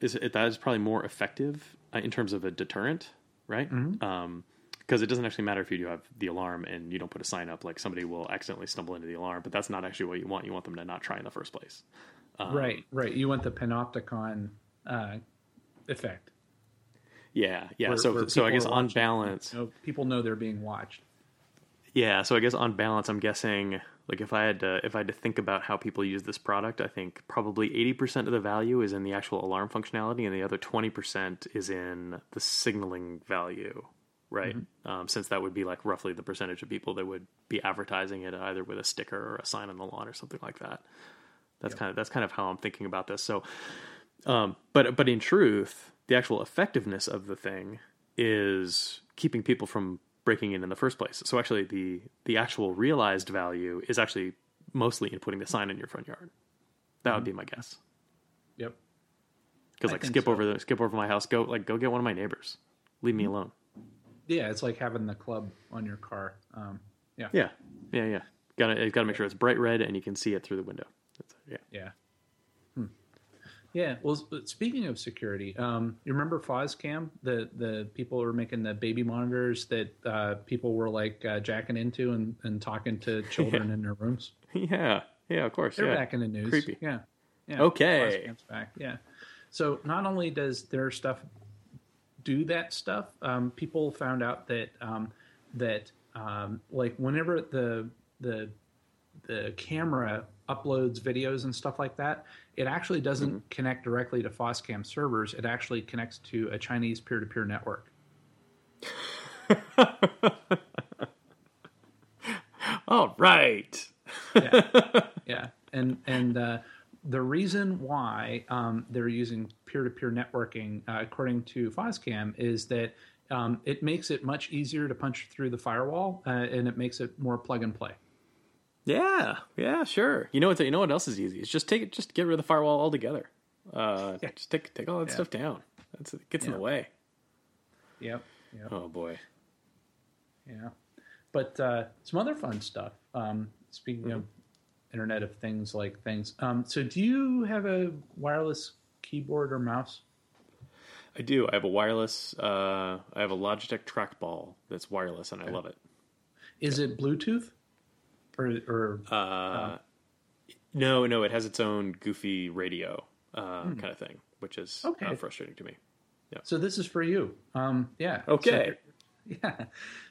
[SPEAKER 1] is that is probably more effective uh, in terms of a deterrent, right? Um, because it doesn't actually matter if you do have the alarm and you don't put a sign up. Like somebody will accidentally stumble into the alarm, but that's not actually what you want. You want them to not try in the first place. Um,
[SPEAKER 2] right, right. You want the panopticon uh, effect.
[SPEAKER 1] Yeah, yeah.
[SPEAKER 2] where-
[SPEAKER 1] so
[SPEAKER 2] where
[SPEAKER 1] so I guess on balance,
[SPEAKER 2] You know, people know they're being watched.
[SPEAKER 1] Yeah, so I guess on balance, I'm guessing like if I had to if I had to think about how people use this product, I think probably 80% of the value is in the actual alarm functionality, and the other 20% is in the signaling value, right? Um, since that would be like roughly the percentage of people that would be advertising it either with a sticker or a sign on the lawn or something like that. That's kind of that's kind of how I'm thinking about this. So, um, but but in truth, the actual effectiveness of the thing is keeping people from breaking in in the first place. So actually, the the actual realized value is actually mostly in putting the sign in your front yard. That would be my guess.
[SPEAKER 2] Yep.
[SPEAKER 1] because like skip
[SPEAKER 2] so.
[SPEAKER 1] over the skip over my house. Go like go get one of my neighbors. Leave me alone.
[SPEAKER 2] Yeah, it's like having the club on your car. Um, yeah,
[SPEAKER 1] Yeah, yeah, yeah. Got to got to make sure it's bright red and you can see it through the window. That's, yeah.
[SPEAKER 2] yeah. Hmm. Yeah. Well, speaking of security, um, you remember Foscam? The the people who were making the baby monitors that uh, people were like uh, jacking into and, and talking to children in their rooms.
[SPEAKER 1] Yeah, yeah, of course.
[SPEAKER 2] They're
[SPEAKER 1] yeah.
[SPEAKER 2] back in the news.
[SPEAKER 1] Creepy.
[SPEAKER 2] Yeah. yeah.
[SPEAKER 1] Okay.
[SPEAKER 2] Foscam's back. Yeah. So not only does their stuff do that stuff, um, people found out that um, that um, like whenever the the the camera uploads videos and stuff like that, it actually doesn't
[SPEAKER 1] Mm-hmm.
[SPEAKER 2] connect directly to FOSCAM servers. It actually connects to a Chinese peer-to-peer network.
[SPEAKER 1] All right.
[SPEAKER 2] yeah, yeah, and and uh, the reason why um, they're using peer-to-peer networking, uh, according to Foscam, is that um, it makes it much easier to punch through the firewall, uh, and it makes it more plug and play.
[SPEAKER 1] Yeah, yeah, sure. You know what? You know what else is easy? It's just take it. Just get rid of the firewall altogether. Uh,
[SPEAKER 2] Yeah.
[SPEAKER 1] Just take take all that
[SPEAKER 2] Yeah.
[SPEAKER 1] stuff down. That's it gets in the way.
[SPEAKER 2] Yep. Yep.
[SPEAKER 1] Oh boy.
[SPEAKER 2] Yeah. But uh, some other fun stuff. Um, speaking of Internet of Things, like things. Um, so, do you have a wireless keyboard or mouse?
[SPEAKER 1] I do. I have a wireless. Uh, I have a Logitech trackball that's wireless, and I love it.
[SPEAKER 2] Is it Bluetooth? Or, or
[SPEAKER 1] Uh, no, no, it has its own goofy radio uh, kind of thing, which is uh,
[SPEAKER 2] Okay.
[SPEAKER 1] frustrating to me.
[SPEAKER 2] So this is for you. Um, yeah.
[SPEAKER 1] Okay.
[SPEAKER 2] So, yeah.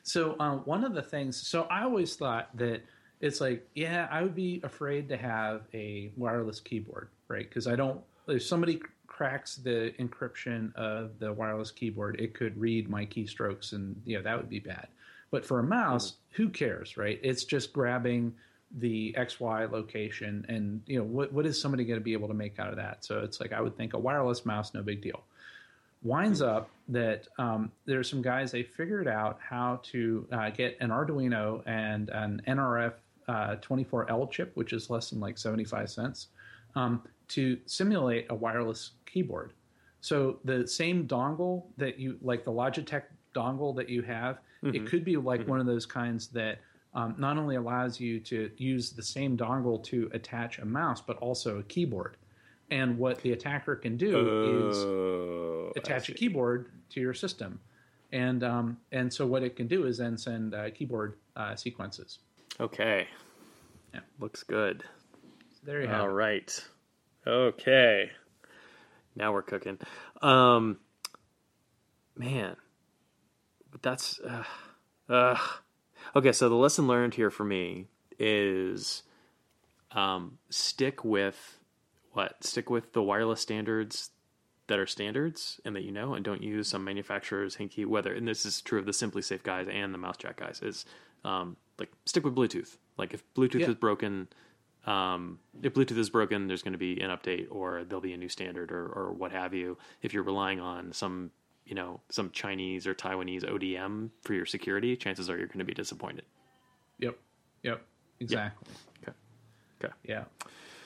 [SPEAKER 2] So uh, one of the things. So I always thought that it's like, yeah, I would be afraid to have a wireless keyboard, right? Because I don't. If somebody cracks the encryption of the wireless keyboard, it could read my keystrokes, and you know that would be bad. But for a mouse, who cares, right? It's just grabbing the XY location, and you know what what is somebody going to be able to make out of that? So it's like I would think a wireless mouse, no big deal winds up that um, there's some guys they figured out how to uh, get an Arduino and an NRF uh, 24L chip, which is less than like 75 cents, um, to simulate a wireless keyboard. So the same dongle that you like the Logitech dongle that you have, it could be like one of those kinds that um, not only allows you to use the same dongle to attach a mouse, but also a keyboard. And what the attacker can do is
[SPEAKER 1] Oh, I
[SPEAKER 2] attach a keyboard to your system, and um, and so what it can do is then send uh, keyboard uh, sequences.
[SPEAKER 1] Okay.
[SPEAKER 2] Yeah.
[SPEAKER 1] Looks good.
[SPEAKER 2] So there you have
[SPEAKER 1] All
[SPEAKER 2] it.
[SPEAKER 1] right. Okay. Now we're cooking. Um, man, but that's uh, uh, okay. So the lesson learned here for me is um, stick with what? Stick with the wireless standards that are standards and that you know, and don't use some manufacturers hinky. Whether and this is true of the SimpliSafe guys and the Mouse Jack guys is um, like stick with Bluetooth. Like if Bluetooth
[SPEAKER 2] Yeah.
[SPEAKER 1] is broken, um, if Bluetooth is broken, there's going to be an update or there'll be a new standard or, or what have you. If you're relying on some, you know, some Chinese or Taiwanese ODM for your security, chances are you're going to be disappointed.
[SPEAKER 2] Yep, yep, exactly.
[SPEAKER 1] Okay. Okay.
[SPEAKER 2] Yeah,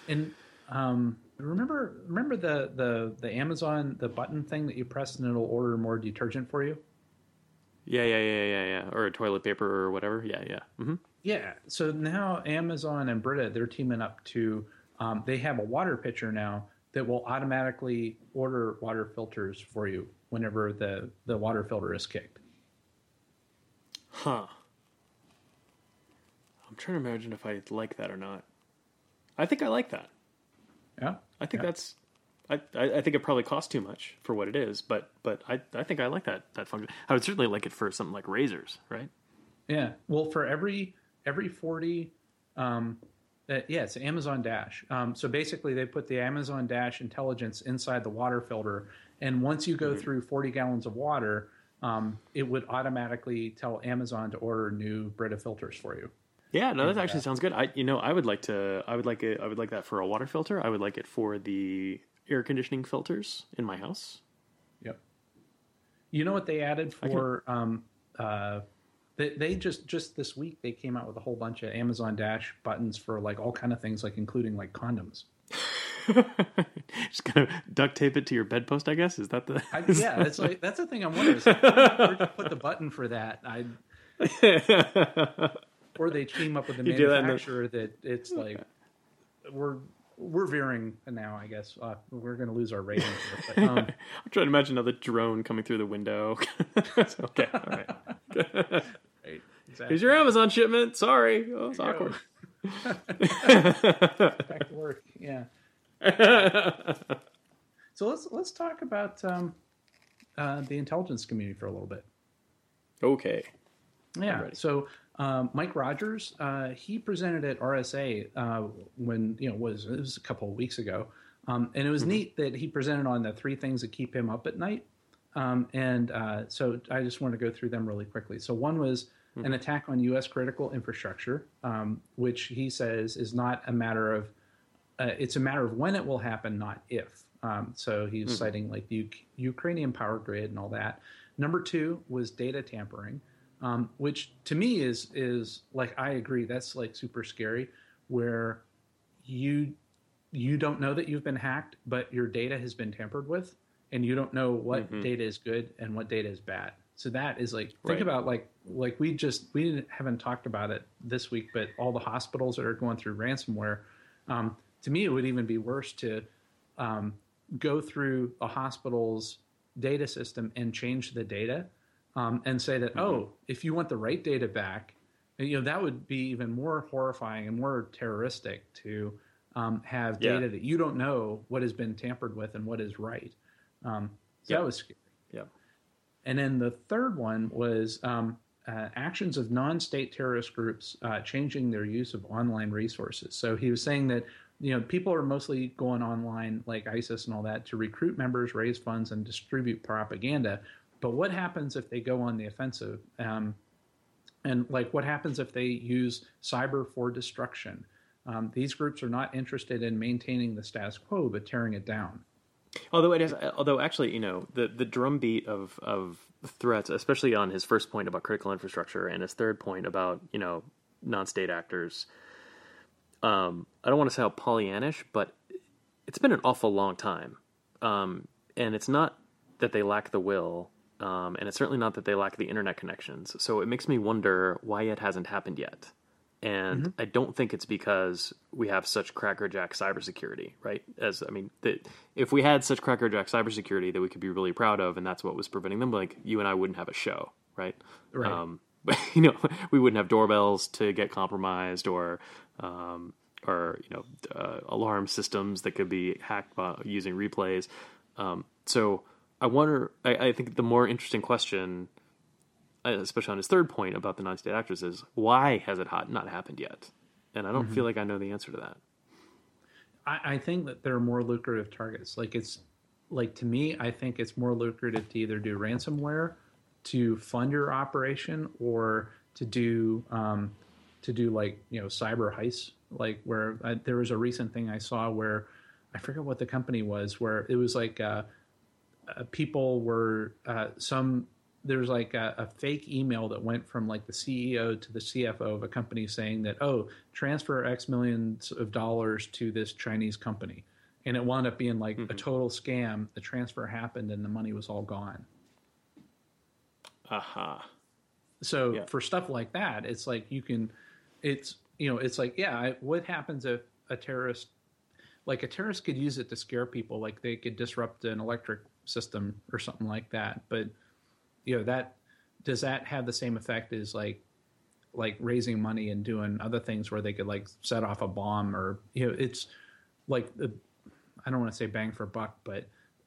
[SPEAKER 2] and um, remember remember the the the Amazon the button thing that you press and it'll order more detergent for you.
[SPEAKER 1] Yeah, yeah, yeah, yeah, yeah. Or toilet paper or whatever. Yeah, yeah. hmm
[SPEAKER 2] Yeah. So now Amazon and Brita, they're teaming up to, um, they have a water pitcher now that will automatically order water filters for you whenever the, the water filter is kicked.
[SPEAKER 1] Huh. I'm trying to imagine if I like that or not. I think I like that.
[SPEAKER 2] Yeah.
[SPEAKER 1] I think
[SPEAKER 2] Yeah.
[SPEAKER 1] that's. I, I think it probably costs too much for what it is, but but I I think I like that that function. I would certainly like it for something like razors, right?
[SPEAKER 2] Yeah. Well, for every, every 40, um, uh, yeah, it's Amazon Dash. Um, so basically, they put the Amazon Dash intelligence inside the water filter, and once you go through 40 gallons of water, um, it would automatically tell Amazon to order new Brita filters for you.
[SPEAKER 1] Yeah, no, that actually sounds good. I you know I would like to I would like it I would like that for a water filter. I would like it for the air conditioning filters in my house.
[SPEAKER 2] Yep. You know what they added for? Um, uh, they, they just just this week they came out with a whole bunch of Amazon Dash buttons for like all kind of things, like including like condoms.
[SPEAKER 1] Just kind of duct tape it to your bedpost, I guess. Is that the?
[SPEAKER 2] I, yeah, that's like that's the thing I'm wondering. Like, where'd you put the button for that? I or they team up with the
[SPEAKER 1] do that the-
[SPEAKER 2] manufacturer that, it's like we're we're veering now. I guess uh, we're going to lose our rating. Here, but, um,
[SPEAKER 1] I'm trying to imagine another drone coming through the window. okay, all right.
[SPEAKER 2] right, exactly.
[SPEAKER 1] Here's your Amazon shipment. Sorry, oh, it's awkward.
[SPEAKER 2] back to work. Yeah. So let's let's talk about um, uh, the intelligence community for a little bit.
[SPEAKER 1] okay.
[SPEAKER 2] Yeah.
[SPEAKER 1] ready.
[SPEAKER 2] So um, Mike Rogers, uh, he presented at RSA uh, when you know was it was a couple of weeks ago, um, and it was neat that he presented on the three things that keep him up at night. Um, and uh, so I just want to go through them really quickly. So one was an attack on U.S. critical infrastructure, um, which he says is not a matter of uh, it's a matter of when it will happen, not if. Um, so he's citing like the U- Ukrainian power grid and all that. Number two was data tampering, um, which to me is is like I agree that's like super scary, where you you don't know that you've been hacked, but your data has been tampered with, and you don't know what data is good and what data is bad. So that is like think
[SPEAKER 1] Right.
[SPEAKER 2] about like like we just we didn't, haven't talked about it this week, but all the hospitals that are going through ransomware. Um, to me, it would even be worse to um, go through a hospital's data system and change the data um, and say that oh if you want the right data back you know that would be even more horrifying and more terroristic to um, have
[SPEAKER 1] Yeah.
[SPEAKER 2] data that you don't know what has been tampered with and what is right um, so
[SPEAKER 1] Yeah.
[SPEAKER 2] that was scary
[SPEAKER 1] Yeah.
[SPEAKER 2] and then the third one was um, uh, actions of non-state terrorist groups uh, changing their use of online resources. So he was saying that you know people are mostly going online, like ISIS and all that, to recruit members, raise funds, and distribute propaganda. But what happens if they go on the offensive? Um, and like, what happens if they use cyber for destruction? Um, these groups are not interested in maintaining the status quo, but tearing it down.
[SPEAKER 1] Although it is, although actually, you know, the the drumbeat of of threats, especially on his first point about critical infrastructure and his third point about you know non-state actors. Um, I don't want to sound Pollyannish, but it's been an awful long time, um, and it's not that they lack the will, um, and it's certainly not that they lack the internet connections. So it makes me wonder why it hasn't happened yet. And I don't think it's because we have such crackerjack cybersecurity, right? As I mean, that if we had such crackerjack cybersecurity that we could be really proud of, and that's what was preventing them, like you and I wouldn't have a show, right?
[SPEAKER 2] Right.
[SPEAKER 1] Um, but you know, we wouldn't have doorbells to get compromised, or um, or you know, uh, alarm systems that could be hacked by using replays. Um, so I wonder. I, I think the more interesting question uh, especially on his third point about the non-state actors, is why has it not happened yet? And I don't
[SPEAKER 2] Mm-hmm.
[SPEAKER 1] feel like I know the answer to that.
[SPEAKER 2] I, I think that there are more lucrative targets. Like it's like to me, I think it's more lucrative to either do ransomware to fund your operation or to do um, to do like you know cyber heists. Like where I, there was a recent thing I saw where I forget what the company was, where it was like uh, uh, people were uh, some there was like a, a fake email that went from like the CEO to the CFO of a company saying that oh transfer X millions of dollars to this Chinese company, and it wound up being like a total scam. The transfer happened and the money was all gone.
[SPEAKER 1] Aha.
[SPEAKER 2] So
[SPEAKER 1] Yeah.
[SPEAKER 2] for stuff like that, it's like you can, it's you know, it's like yeah, I- what happens if a terrorist, like a terrorist, could use it to scare people, like they could disrupt an electric system or something like that. But you know that does that have the same effect as like like raising money and doing other things where they could like set off a bomb or you know it's like the I don't want to say bang for buck, but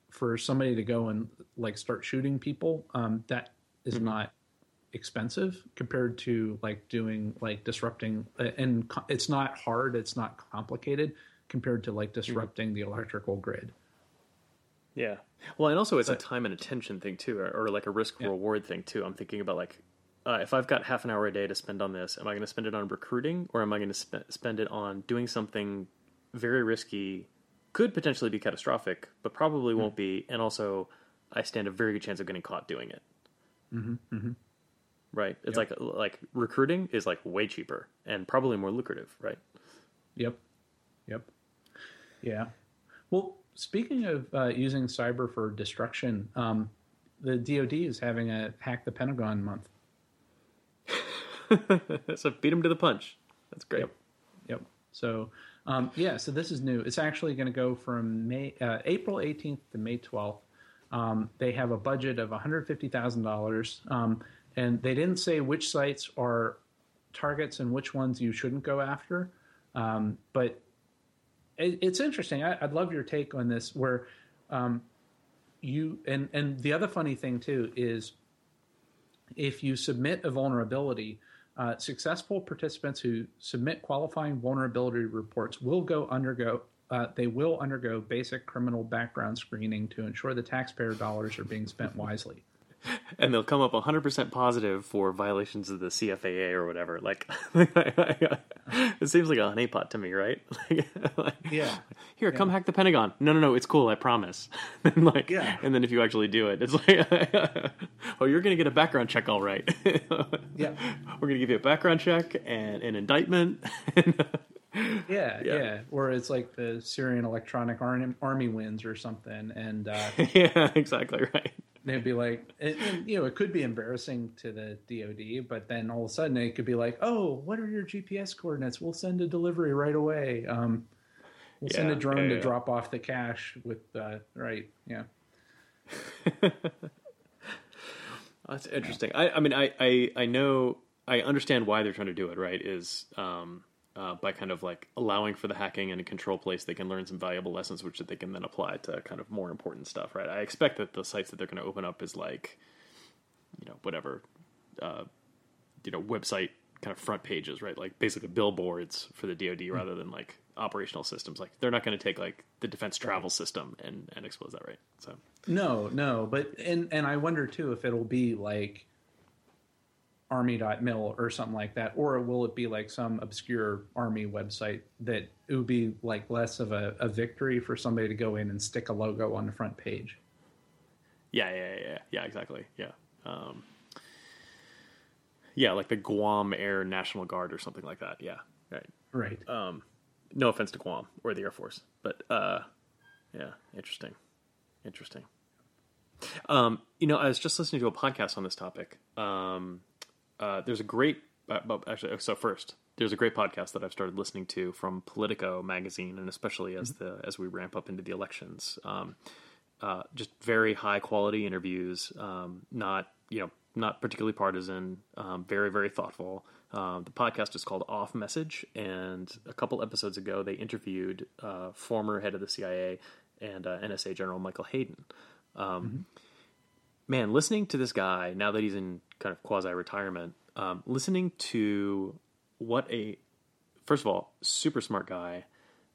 [SPEAKER 2] for somebody to go and like start shooting people, um, that is mm-hmm. not expensive compared to like doing like disrupting uh, and co- it's not hard it's not complicated compared to like mm-hmm. disrupting the electrical grid
[SPEAKER 1] Yeah. Well, and also it's a time and attention thing too, or, or like a risk reward thing too. I'm thinking about like, uh, if I've got half an hour a day to spend on this, am I going to spend it on recruiting or am I going to sp- spend it on doing something very risky, could potentially be catastrophic, but probably won't be, and also I stand a very good chance of getting caught doing it. Mm-hmm. Right. It's like like recruiting is like way cheaper and probably more lucrative. Right.
[SPEAKER 2] Yep. Yep. Yeah. Well, speaking of uh, using cyber for destruction, um, the DoD is having a hack the Pentagon month.
[SPEAKER 1] so beat them to the punch. That's great.
[SPEAKER 2] Yep. Yep. So um, yeah, so this is new. It's actually going to go from May uh, April 18th to May 12th. Um, they have a budget of $150,000, um, and they didn't say which sites are targets and which ones you shouldn't go after. Um, but it, it's interesting. I, would love your take on this. Where um, you and and the other funny thing too is if you submit a vulnerability uh, successful participants who submit qualifying vulnerability reports will go undergo uh, they will undergo basic criminal background screening to ensure the taxpayer dollars are being spent wisely
[SPEAKER 1] and they'll come up 100% positive for violations of the CFAA or whatever. Like, it seems like a honeypot to me, right?
[SPEAKER 2] like, yeah.
[SPEAKER 1] Here,
[SPEAKER 2] yeah.
[SPEAKER 1] come hack the Pentagon. No, no, no, it's cool. I promise. and like,
[SPEAKER 2] yeah.
[SPEAKER 1] And then if you actually do it, it's like, oh, you're going to get a background check, all right.
[SPEAKER 2] yeah.
[SPEAKER 1] We're going to give you a background check and an indictment.
[SPEAKER 2] Uh, yeah, yeah, yeah, Or it's like the Syrian Electronic Army wins or something, and uh,
[SPEAKER 1] yeah, exactly right
[SPEAKER 2] they'd be like, and, and, you know, it could be embarrassing to the DoD, but then all of a sudden it could be like, oh, what are your GPS coordinates? We'll send a delivery right away. Um, we'll yeah, send a drone yeah, to drop off the cash with, uh, right? Yeah.
[SPEAKER 1] That's interesting. I, I mean, I, I, I know, I understand why they're trying to do it. Right? Is um, uh, by kind of like allowing for the hacking and a control place, they can learn some valuable lessons, which they can then apply to kind of more important stuff, right? I expect that the sites that they're going to open up is like, you know, whatever, uh, you know, website kind of front pages, right? Like basically billboards for the DoD mm-hmm. rather than like operational systems. Like they're not going to take like the defense travel system and and expose that, right? So
[SPEAKER 2] no, no, but and and I wonder too if it'll be like army.mil or something like that or will it be like some obscure army website that it would be like less of a, a victory for somebody to go in and stick a logo on the front page?
[SPEAKER 1] Yeah yeah yeah yeah. Exactly. Yeah. Um, yeah like the guam air national guard or something like that. Yeah right.
[SPEAKER 2] Right.
[SPEAKER 1] Um, no offense to guam or the air force but uh, yeah interesting. Interesting. Um, you know, I was just listening to a podcast on this topic. Um, uh, there's a great, uh, actually, so first, there's a great podcast that I've started listening to from Politico magazine, and especially as mm-hmm. the as we ramp up into the elections, um, uh, just very high quality interviews, um, not you know not particularly partisan, um, very very thoughtful. Um, the podcast is called Off Message, and a couple episodes ago they interviewed uh, former head of the CIA and uh, NSA General Michael Hayden. Um, mm-hmm man, listening to this guy now that he's in kind of quasi retirement, um, listening to what a first of all super smart guy,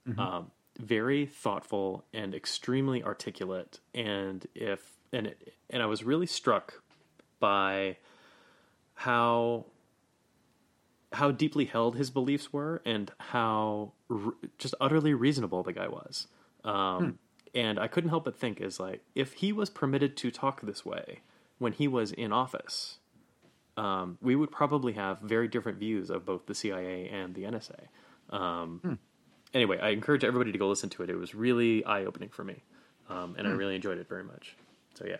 [SPEAKER 1] mm-hmm. um, very thoughtful and extremely articulate, and if and it, and I was really struck by how how deeply held his beliefs were and how re- just utterly reasonable the guy was. Um, hmm. And I couldn't help but think is like if he was permitted to talk this way when he was in office, um, we would probably have very different views of both the CIA and the NSA. Um, hmm. Anyway, I encourage everybody to go listen to it. It was really eye opening for me, um, and hmm. I really enjoyed it very much. So yeah,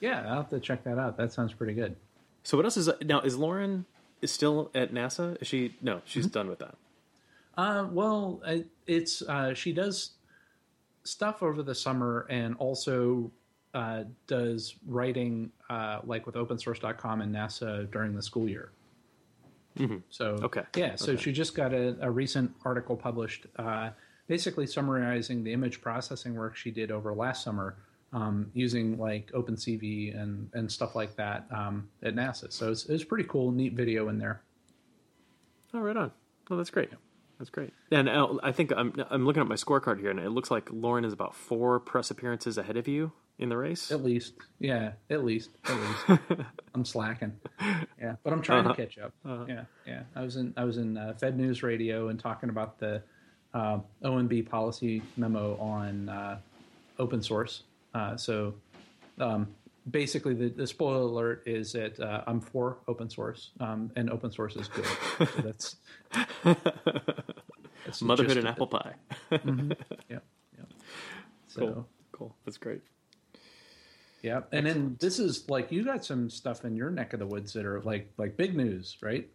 [SPEAKER 2] yeah, I'll have to check that out. That sounds pretty good.
[SPEAKER 1] So what else is now? Is Lauren is still at NASA? Is she? No, she's mm-hmm. done with that.
[SPEAKER 2] Uh, well, it's uh, she does stuff over the summer and also uh, does writing uh, like with opensource.com and NASA during the school year.
[SPEAKER 1] Mm-hmm.
[SPEAKER 2] So
[SPEAKER 1] okay,
[SPEAKER 2] yeah. So
[SPEAKER 1] okay.
[SPEAKER 2] she just got a, a recent article published, uh, basically summarizing the image processing work she did over last summer um, using like OpenCV and and stuff like that um, at NASA. So it's it's pretty cool, neat video in there.
[SPEAKER 1] Oh, right on. Well, that's great. That's great. And uh, I think I'm I'm looking at my scorecard here, and it looks like Lauren is about four press appearances ahead of you in the race.
[SPEAKER 2] At least, yeah, at least, at least. I'm slacking. Yeah, but I'm trying uh-huh. to catch up. Uh-huh. Yeah, yeah. I was in I was in uh, Fed News Radio and talking about the uh, OMB policy memo on uh, open source. Uh, so um, basically, the, the, spoiler alert is that uh, I'm for open source, um, and open source is good. So that's,
[SPEAKER 1] that's motherhood and apple pie.
[SPEAKER 2] mm-hmm. Yeah. So,
[SPEAKER 1] Cool. Cool. That's great.
[SPEAKER 2] Yeah. And then this is like you got some stuff in your neck of the woods that are like like big news, right?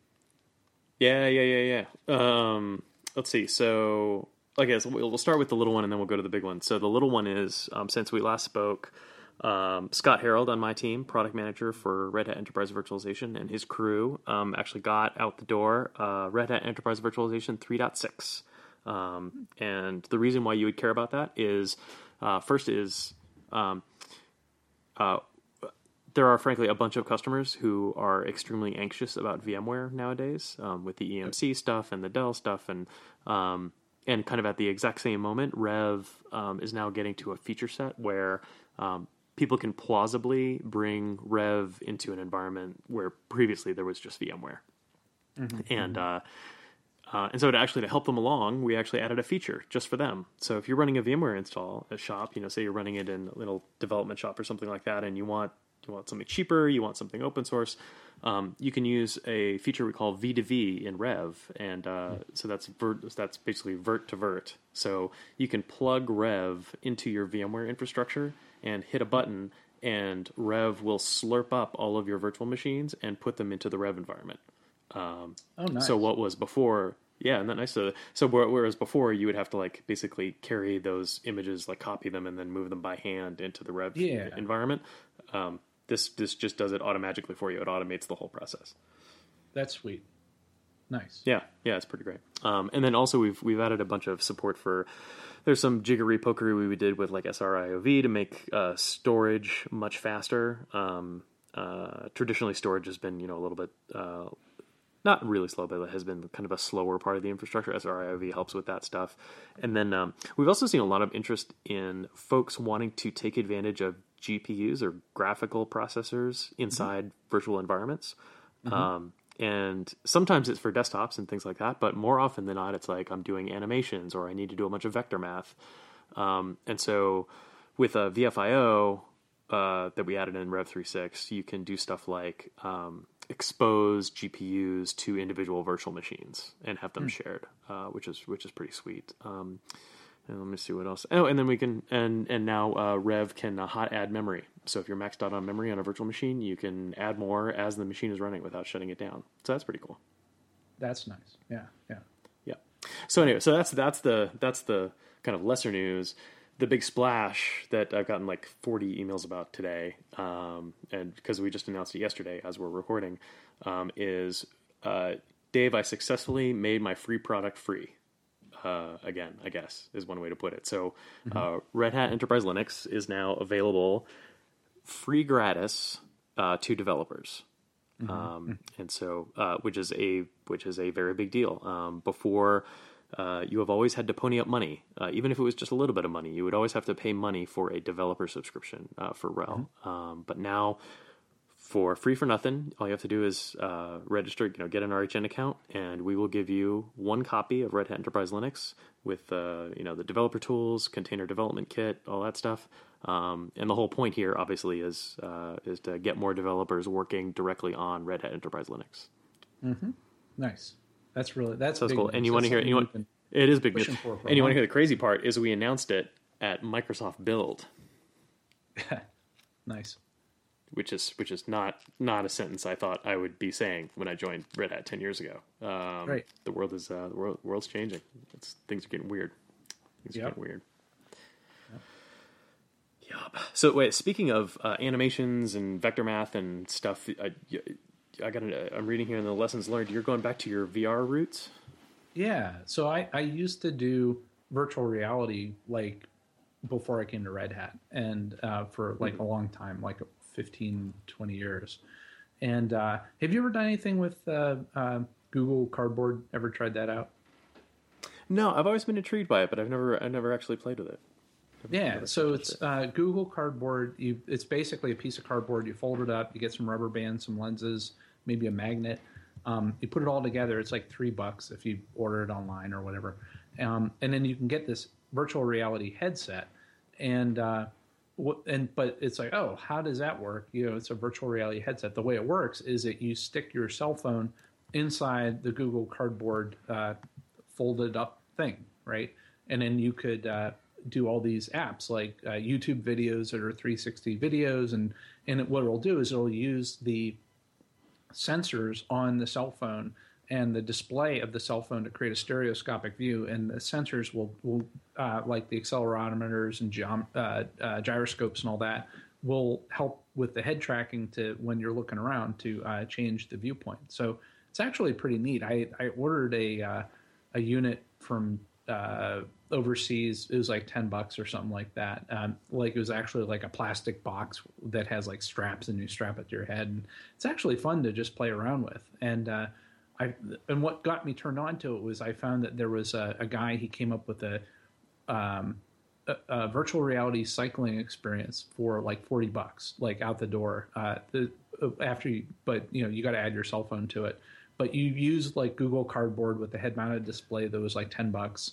[SPEAKER 1] Yeah, yeah, yeah, yeah. Um, let's see. So, I guess we'll, start with the little one, and then we'll go to the big one. So, the little one is um, since we last spoke, um, Scott Herold on my team, product manager for Red Hat Enterprise Virtualization, and his crew um, actually got out the door uh, Red Hat Enterprise Virtualization 3.6. Um, and the reason why you would care about that is uh, first is um, uh, there are frankly a bunch of customers who are extremely anxious about VMware nowadays um, with the EMC stuff and the Dell stuff and um, and kind of at the exact same moment, RHEV um, is now getting to a feature set where um, people can plausibly bring RHEV into an environment where previously there was just VMware, and uh, uh, and so to actually to help them along, we actually added a feature just for them. So if you're running a VMware install, a shop, you know, say you're running it in a little development shop or something like that, and you want you want something cheaper, you want something open source, um, you can use a feature we call V2V in RHEV, and uh, so that's vert, that's basically vert to vert. So you can plug RHEV into your VMware infrastructure and hit a button, and RHEV will slurp up all of your virtual machines and put them into the RHEV environment. Um,
[SPEAKER 2] Oh, nice.
[SPEAKER 1] so what was before? Yeah, and that nice. So, so whereas before you would have to like basically carry those images, like copy them, and then move them by hand into the RHEV
[SPEAKER 2] Yeah.
[SPEAKER 1] environment. Um, this this just does it automatically for you. It automates the whole process.
[SPEAKER 2] That's sweet. Nice.
[SPEAKER 1] Yeah, yeah, it's pretty great. Um, and then also we've we've added a bunch of support for. There's some jiggery pokery we did with like SRIOV to make uh, storage much faster. Um, uh, traditionally, storage has been you know a little bit uh, not really slow, but it has been kind of a slower part of the infrastructure. SRIOV helps with that stuff. And then um, we've also seen a lot of interest in folks wanting to take advantage of GPUs or graphical processors inside virtual environments. Um, and sometimes it's for desktops and things like that, but more often than not, it's like I'm doing animations or I need to do a bunch of vector math. Um, and so with a VFIO uh, that we added in RHEV 3.6, you can do stuff like um, expose GPUs to individual virtual machines and have them shared, uh, which is which is pretty sweet. Um, and let me see what else. Oh, and then we can and and now uh, RHEV can uh, hot add memory. So if you're maxed out on memory on a virtual machine, you can add more as the machine is running without shutting it down. So that's pretty cool.
[SPEAKER 2] That's nice. Yeah. Yeah.
[SPEAKER 1] Yeah. So anyway, so that's that's the that's the kind of lesser news. The big splash that I've gotten like 40 emails about today, um, and because we just announced it yesterday as we're recording, um, is uh, Dave. I successfully made my free product free. Uh, again, I guess is one way to put it. So, uh, Red Hat Enterprise Linux is now available free gratis uh, to developers. Um, and so, uh, which is a which is a very big deal. Um, before, uh, you have always had to pony up money, uh, even if it was just a little bit of money. You would always have to pay money for a developer subscription uh, for RHEL. Um, but now, for free for nothing, all you have to do is uh, register, you know, get an RHN account, and we will give you one copy of Red Hat Enterprise Linux with uh, you know the developer tools, container development kit, all that stuff. Um, and the whole point here, obviously, is uh, is to get more developers working directly on Red Hat Enterprise Linux.
[SPEAKER 2] Nice. That's really that's
[SPEAKER 1] So
[SPEAKER 2] big
[SPEAKER 1] cool.
[SPEAKER 2] news.
[SPEAKER 1] And you want to hear you want it is big news. And you want to hear the crazy part is we announced it at Microsoft Build,
[SPEAKER 2] nice.
[SPEAKER 1] which is which is not not a sentence I thought I would be saying when I joined Red Hat ten years ago. Um,
[SPEAKER 2] Right.
[SPEAKER 1] The world is uh, the world world's changing. It's, things are getting weird. Things are getting weird. Yup. So wait, speaking of uh, animations and vector math and stuff, I, I got. An, I'm reading here in the lessons learned. You're going back to your VR roots.
[SPEAKER 2] Yeah. So I, I used to do virtual reality like before I came to Red Hat and uh, for like a long time, like 15, 20 years. And uh, have you ever done anything with uh, uh, Google Cardboard? Ever tried that out?
[SPEAKER 1] No, I've always been intrigued by it, but I've never I've never actually played with it.
[SPEAKER 2] Yeah, so it's uh, Google Cardboard. You, it's basically a piece of cardboard. You fold it up. You get some rubber bands, some lenses, maybe a magnet. Um, you put it all together. It's like three bucks if you order it online or whatever. Um, and then you can get this virtual reality headset. And uh, and but it's like, oh, how does that work? You know, it's a virtual reality headset. The way it works is that you stick your cell phone inside the Google Cardboard uh, folded up thing, right? And then you could uh, do all these apps like uh, YouTube videos that are 360 videos, and and it, what it'll do is it'll use the sensors on the cell phone and the display of the cell phone to create a stereoscopic view, and the sensors will will uh, like the accelerometers and geom- uh, uh, gyroscopes and all that will help with the head tracking to when you're looking around to uh, change the viewpoint. So it's actually pretty neat. I, I ordered a uh, a unit from uh, overseas. It was like ten bucks or something like that. Um, like it was actually like a plastic box that has like straps and you strap it to your head. And it's actually fun to just play around with. And uh, I and what got me turned on to it was I found that there was a, a guy. He came up with a, um, a, a virtual reality cycling experience for like forty bucks, like out the door. Uh, the, after you, but you know you got to add your cell phone to it. But you use like Google Cardboard with the head-mounted display that was like ten bucks,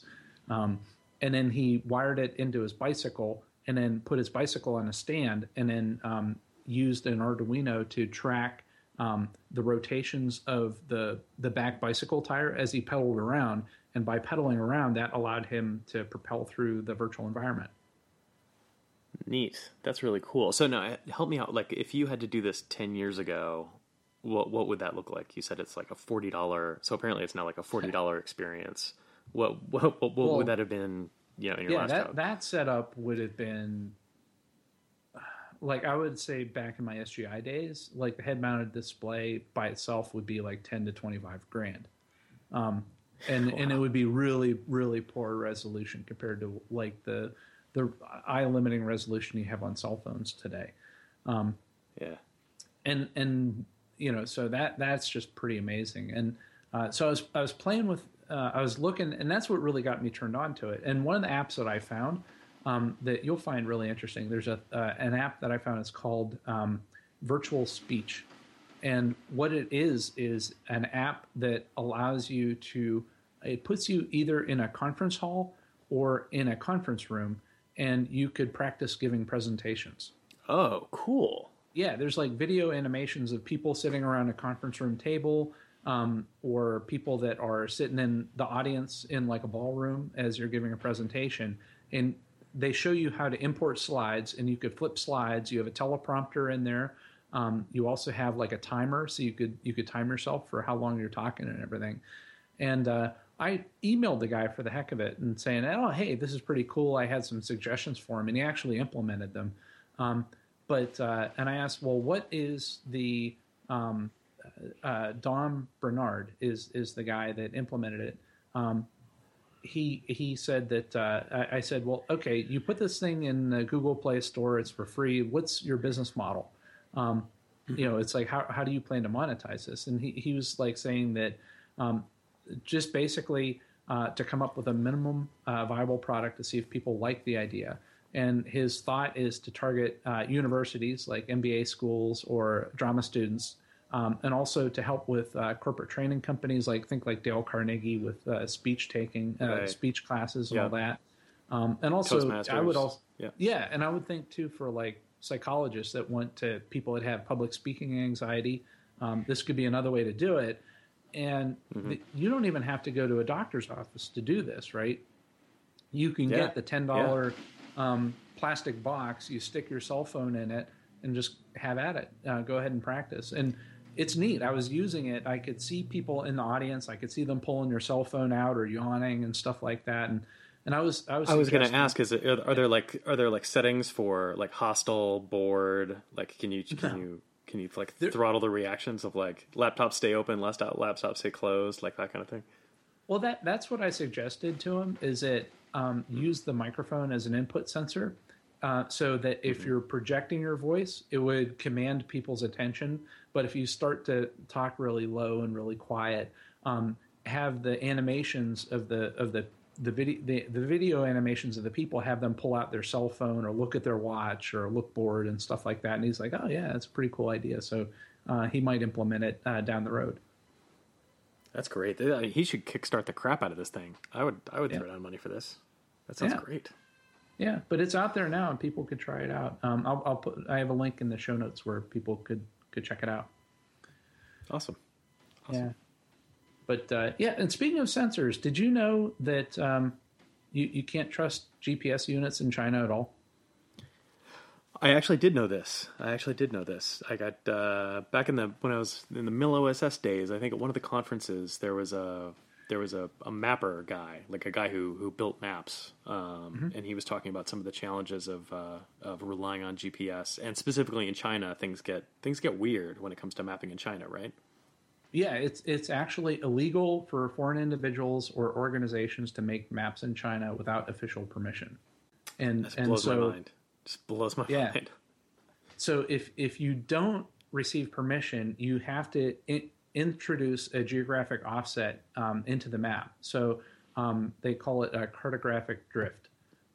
[SPEAKER 2] um, and then he wired it into his bicycle, and then put his bicycle on a stand, and then um, used an Arduino to track um, the rotations of the the back bicycle tire as he pedaled around, and by pedaling around, that allowed him to propel through the virtual environment.
[SPEAKER 1] Neat. That's really cool. So now, help me out. Like, if you had to do this ten years ago, what what would that look like? You said it's like a forty dollar. So apparently, it's now like a forty dollar experience. What what what, what well, would that have been? You know, in your
[SPEAKER 2] yeah,
[SPEAKER 1] last
[SPEAKER 2] that
[SPEAKER 1] job?
[SPEAKER 2] that setup would have been like I would say back in my SGI days, like the head mounted display by itself would be like ten to twenty five grand. Um, and wow. and it would be really really poor resolution compared to like the the eye limiting resolution you have on cell phones today. Um,
[SPEAKER 1] yeah,
[SPEAKER 2] and and you know so that that's just pretty amazing. And uh, so I was I was playing with uh, I was looking, and that's what really got me turned on to it. And one of the apps that I found um, that you'll find really interesting. There's a uh, an app that I found. It's called um, Virtual Speech, and what it is is an app that allows you to. It puts you either in a conference hall or in a conference room, and you could practice giving presentations.
[SPEAKER 1] Oh, cool!
[SPEAKER 2] Yeah, there's like video animations of people sitting around a conference room table. Um, or people that are sitting in the audience in like a ballroom as you're giving a presentation, and they show you how to import slides, and you could flip slides. You have a teleprompter in there. Um, you also have like a timer, so you could you could time yourself for how long you're talking and everything. And uh, I emailed the guy for the heck of it and saying, "Oh, hey, this is pretty cool. I had some suggestions for him, and he actually implemented them." Um, but uh, and I asked, "Well, what is the um, uh, Dom Barnard is is the guy that implemented it?" Um, he he said that uh, I, I, said, well, okay, you put this thing in the Google Play Store, it's for free. What's your business model? Um, you know, it's like how how do you plan to monetize this? And he he was like saying that um, just basically uh, to come up with a minimum uh, viable product to see if people like the idea. And his thought is to target uh, universities like MBA schools or drama students um, and also to help with uh, corporate training companies like think like Dale Carnegie with uh, speech taking, uh, right. speech classes, and yep. all that. Um, and also, I would also, yeah. yeah, and I would think too for like psychologists that want to people that have public speaking anxiety. Um, this could be another way to do it. And mm-hmm. the, you don't even have to go to a doctor's office to do this, right? You can yeah. get the ten dollar yeah. Um, plastic box. You stick your cell phone in it and just have at it. Uh, go ahead and practice. And it's neat. I was using it. I could see people in the audience. I could see them pulling their cell phone out or yawning and stuff like that. And and I was I was
[SPEAKER 1] I was going to ask: Is it are, are, there like are there like settings for like hostile, bored? Like, can you can no. you can you like there, throttle the reactions of like laptops stay open, laptops stay closed, like that kind of thing?
[SPEAKER 2] Well, that that's what I suggested to him. Is it um, use the microphone as an input sensor, uh, so that if mm-hmm. you're projecting your voice, it would command people's attention but if you start to talk really low and really quiet, um, have the animations of the of the the video the, the video animations of the people have them pull out their cell phone or look at their watch or look bored and stuff like that. And he's like, oh yeah, that's a pretty cool idea. So uh, he might implement it uh, down the road.
[SPEAKER 1] That's great. He should kickstart the crap out of this thing. I would I would yeah. throw down money for this. That sounds yeah. great.
[SPEAKER 2] Yeah, but it's out there now, and people could try it out. Um, I'll, I'll put. I have a link in the show notes where people could could check it out.
[SPEAKER 1] Awesome. awesome.
[SPEAKER 2] Yeah. But uh, yeah, and speaking of sensors, did you know that um, you, you can't trust GPS units in China at all.
[SPEAKER 1] I actually did know this. I actually did know this. I got uh, back in the when I was in the MIL-OSS days. I think at one of the conferences there was a there was a, a mapper guy, like a guy who who built maps, um, mm-hmm. and he was talking about some of the challenges of uh, of relying on GPS, and specifically in China, things get things get weird when it comes to mapping in China, right?
[SPEAKER 2] Yeah, it's it's actually illegal for foreign individuals or organizations to make maps in China without official permission, and and so
[SPEAKER 1] my mind. Just blows my
[SPEAKER 2] Yeah.
[SPEAKER 1] mind.
[SPEAKER 2] So if if you don't receive permission, you have to in, introduce a geographic offset um, into the map. So um, they call it a cartographic drift.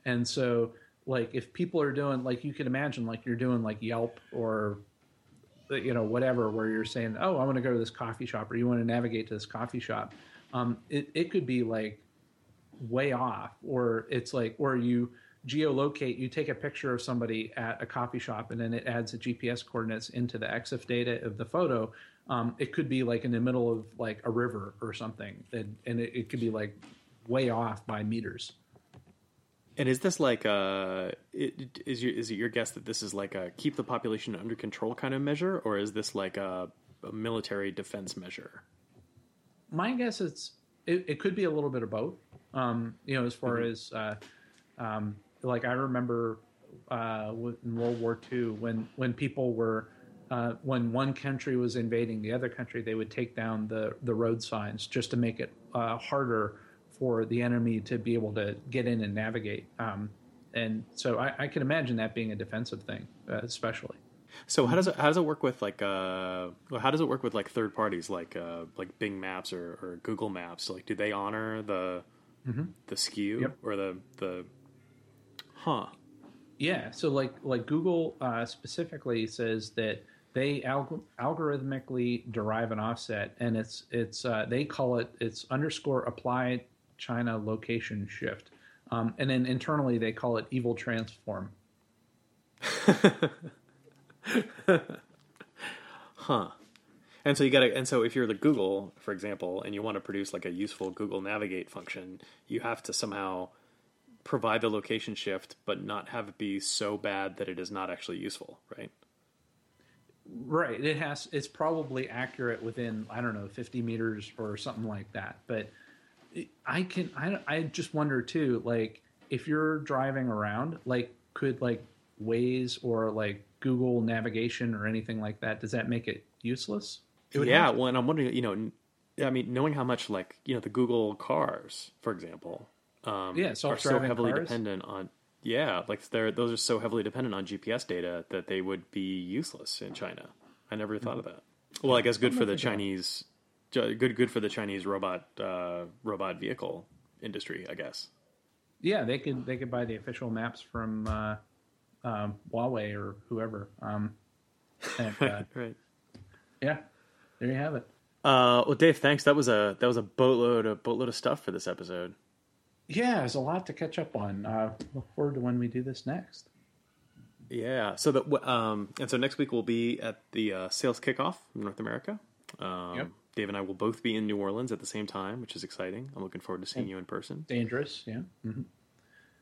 [SPEAKER 2] And so like if people are doing like you can imagine like you're doing like Yelp or you know whatever where you're saying oh I want to go to this coffee shop or you want to navigate to this coffee shop. Um, it it could be like way off or it's like or you geolocate you take a picture of somebody at a coffee shop and then it adds the gps coordinates into the exif data of the photo um, it could be like in the middle of like a river or something and, and it, it could be like way off by meters
[SPEAKER 1] And is this like uh it, is your, is it your guess that this is like a keep the population under control kind of measure, or is this like a, a military defense measure?
[SPEAKER 2] my guess is it, it could be a little bit of both um, you know as far
[SPEAKER 1] Mhm.
[SPEAKER 2] as uh, um, like i remember uh, in world war ii when when people were uh, when one country was invading the other country they would take down the the road signs just to make it uh, harder for the enemy to be able to get in and navigate um, and so I, I can imagine that being a defensive thing uh, especially
[SPEAKER 1] So how does it how does it work with like uh well, how does it work with like third parties like uh like Bing Maps or, or Google Maps? Like, do they honor the
[SPEAKER 2] Mhm.
[SPEAKER 1] the skew
[SPEAKER 2] Yep.
[SPEAKER 1] or the the huh?
[SPEAKER 2] Yeah, so like like Google uh, specifically says that they alg- algorithmically derive an offset, and it's it's uh, they call it it's underscore apply China location shift, um, and then internally they call it evil transform.
[SPEAKER 1] Huh. And so you got to, and so if you're the Google, for example, and you want to produce like a useful Google Navigate function, you have to somehow provide the location shift, but not have it be so bad that it is not actually useful, right?
[SPEAKER 2] Right, it has it's probably accurate within I don't know fifty meters or something like that, but I can I I just wonder too like if you're driving around like could like Waze or like Google navigation or anything like that does that make it useless? It would
[SPEAKER 1] yeah. Well, and I'm wondering, you know, I mean, knowing how much like you know the Google cars, for example, um,
[SPEAKER 2] Yeah,
[SPEAKER 1] are so heavily
[SPEAKER 2] cars.
[SPEAKER 1] dependent on. Yeah, like they're those are so heavily dependent on GPS data that they would be useless in China. I never thought of that. Well, I guess good for the Chinese, good good for the Chinese robot uh, robot vehicle industry, I guess.
[SPEAKER 2] Yeah, they could they could buy the official maps from uh, um, Huawei or whoever. Um, and, uh,
[SPEAKER 1] right.
[SPEAKER 2] yeah, there you have it.
[SPEAKER 1] Uh, well, Dave, thanks. That was a that was a boatload a boatload of stuff for this episode.
[SPEAKER 2] Yeah, there's a lot to catch up on. Uh, look forward to when we do this next.
[SPEAKER 1] Yeah. So that um, and so next week we'll be at the uh, sales kickoff in North America. Um,
[SPEAKER 2] Yep.
[SPEAKER 1] Dave and I will both be in New Orleans at the same time, which is exciting. I'm looking forward to seeing you in person.
[SPEAKER 2] Dangerous, yeah. Mm-hmm.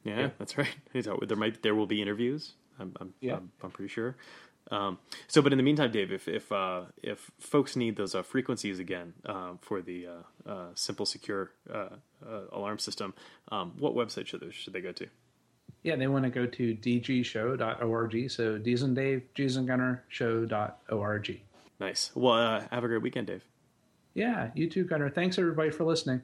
[SPEAKER 1] Yeah,
[SPEAKER 2] Yeah.
[SPEAKER 1] that's right. There might there will be interviews. I'm I'm,
[SPEAKER 2] Yeah.
[SPEAKER 1] I'm, I'm pretty sure. Um, so, but in the meantime, Dave, if if uh, if folks need those uh, frequencies again uh, for the uh, uh, simple secure uh, uh, alarm system, um, what website should they, should they go to?
[SPEAKER 2] Yeah, they want to go to dgshow.org. So D's and Dave, G's and Gunnar, show.org.
[SPEAKER 1] Nice. Well, uh, have a great weekend, Dave.
[SPEAKER 2] Yeah, you too, Gunnar. Thanks everybody for listening.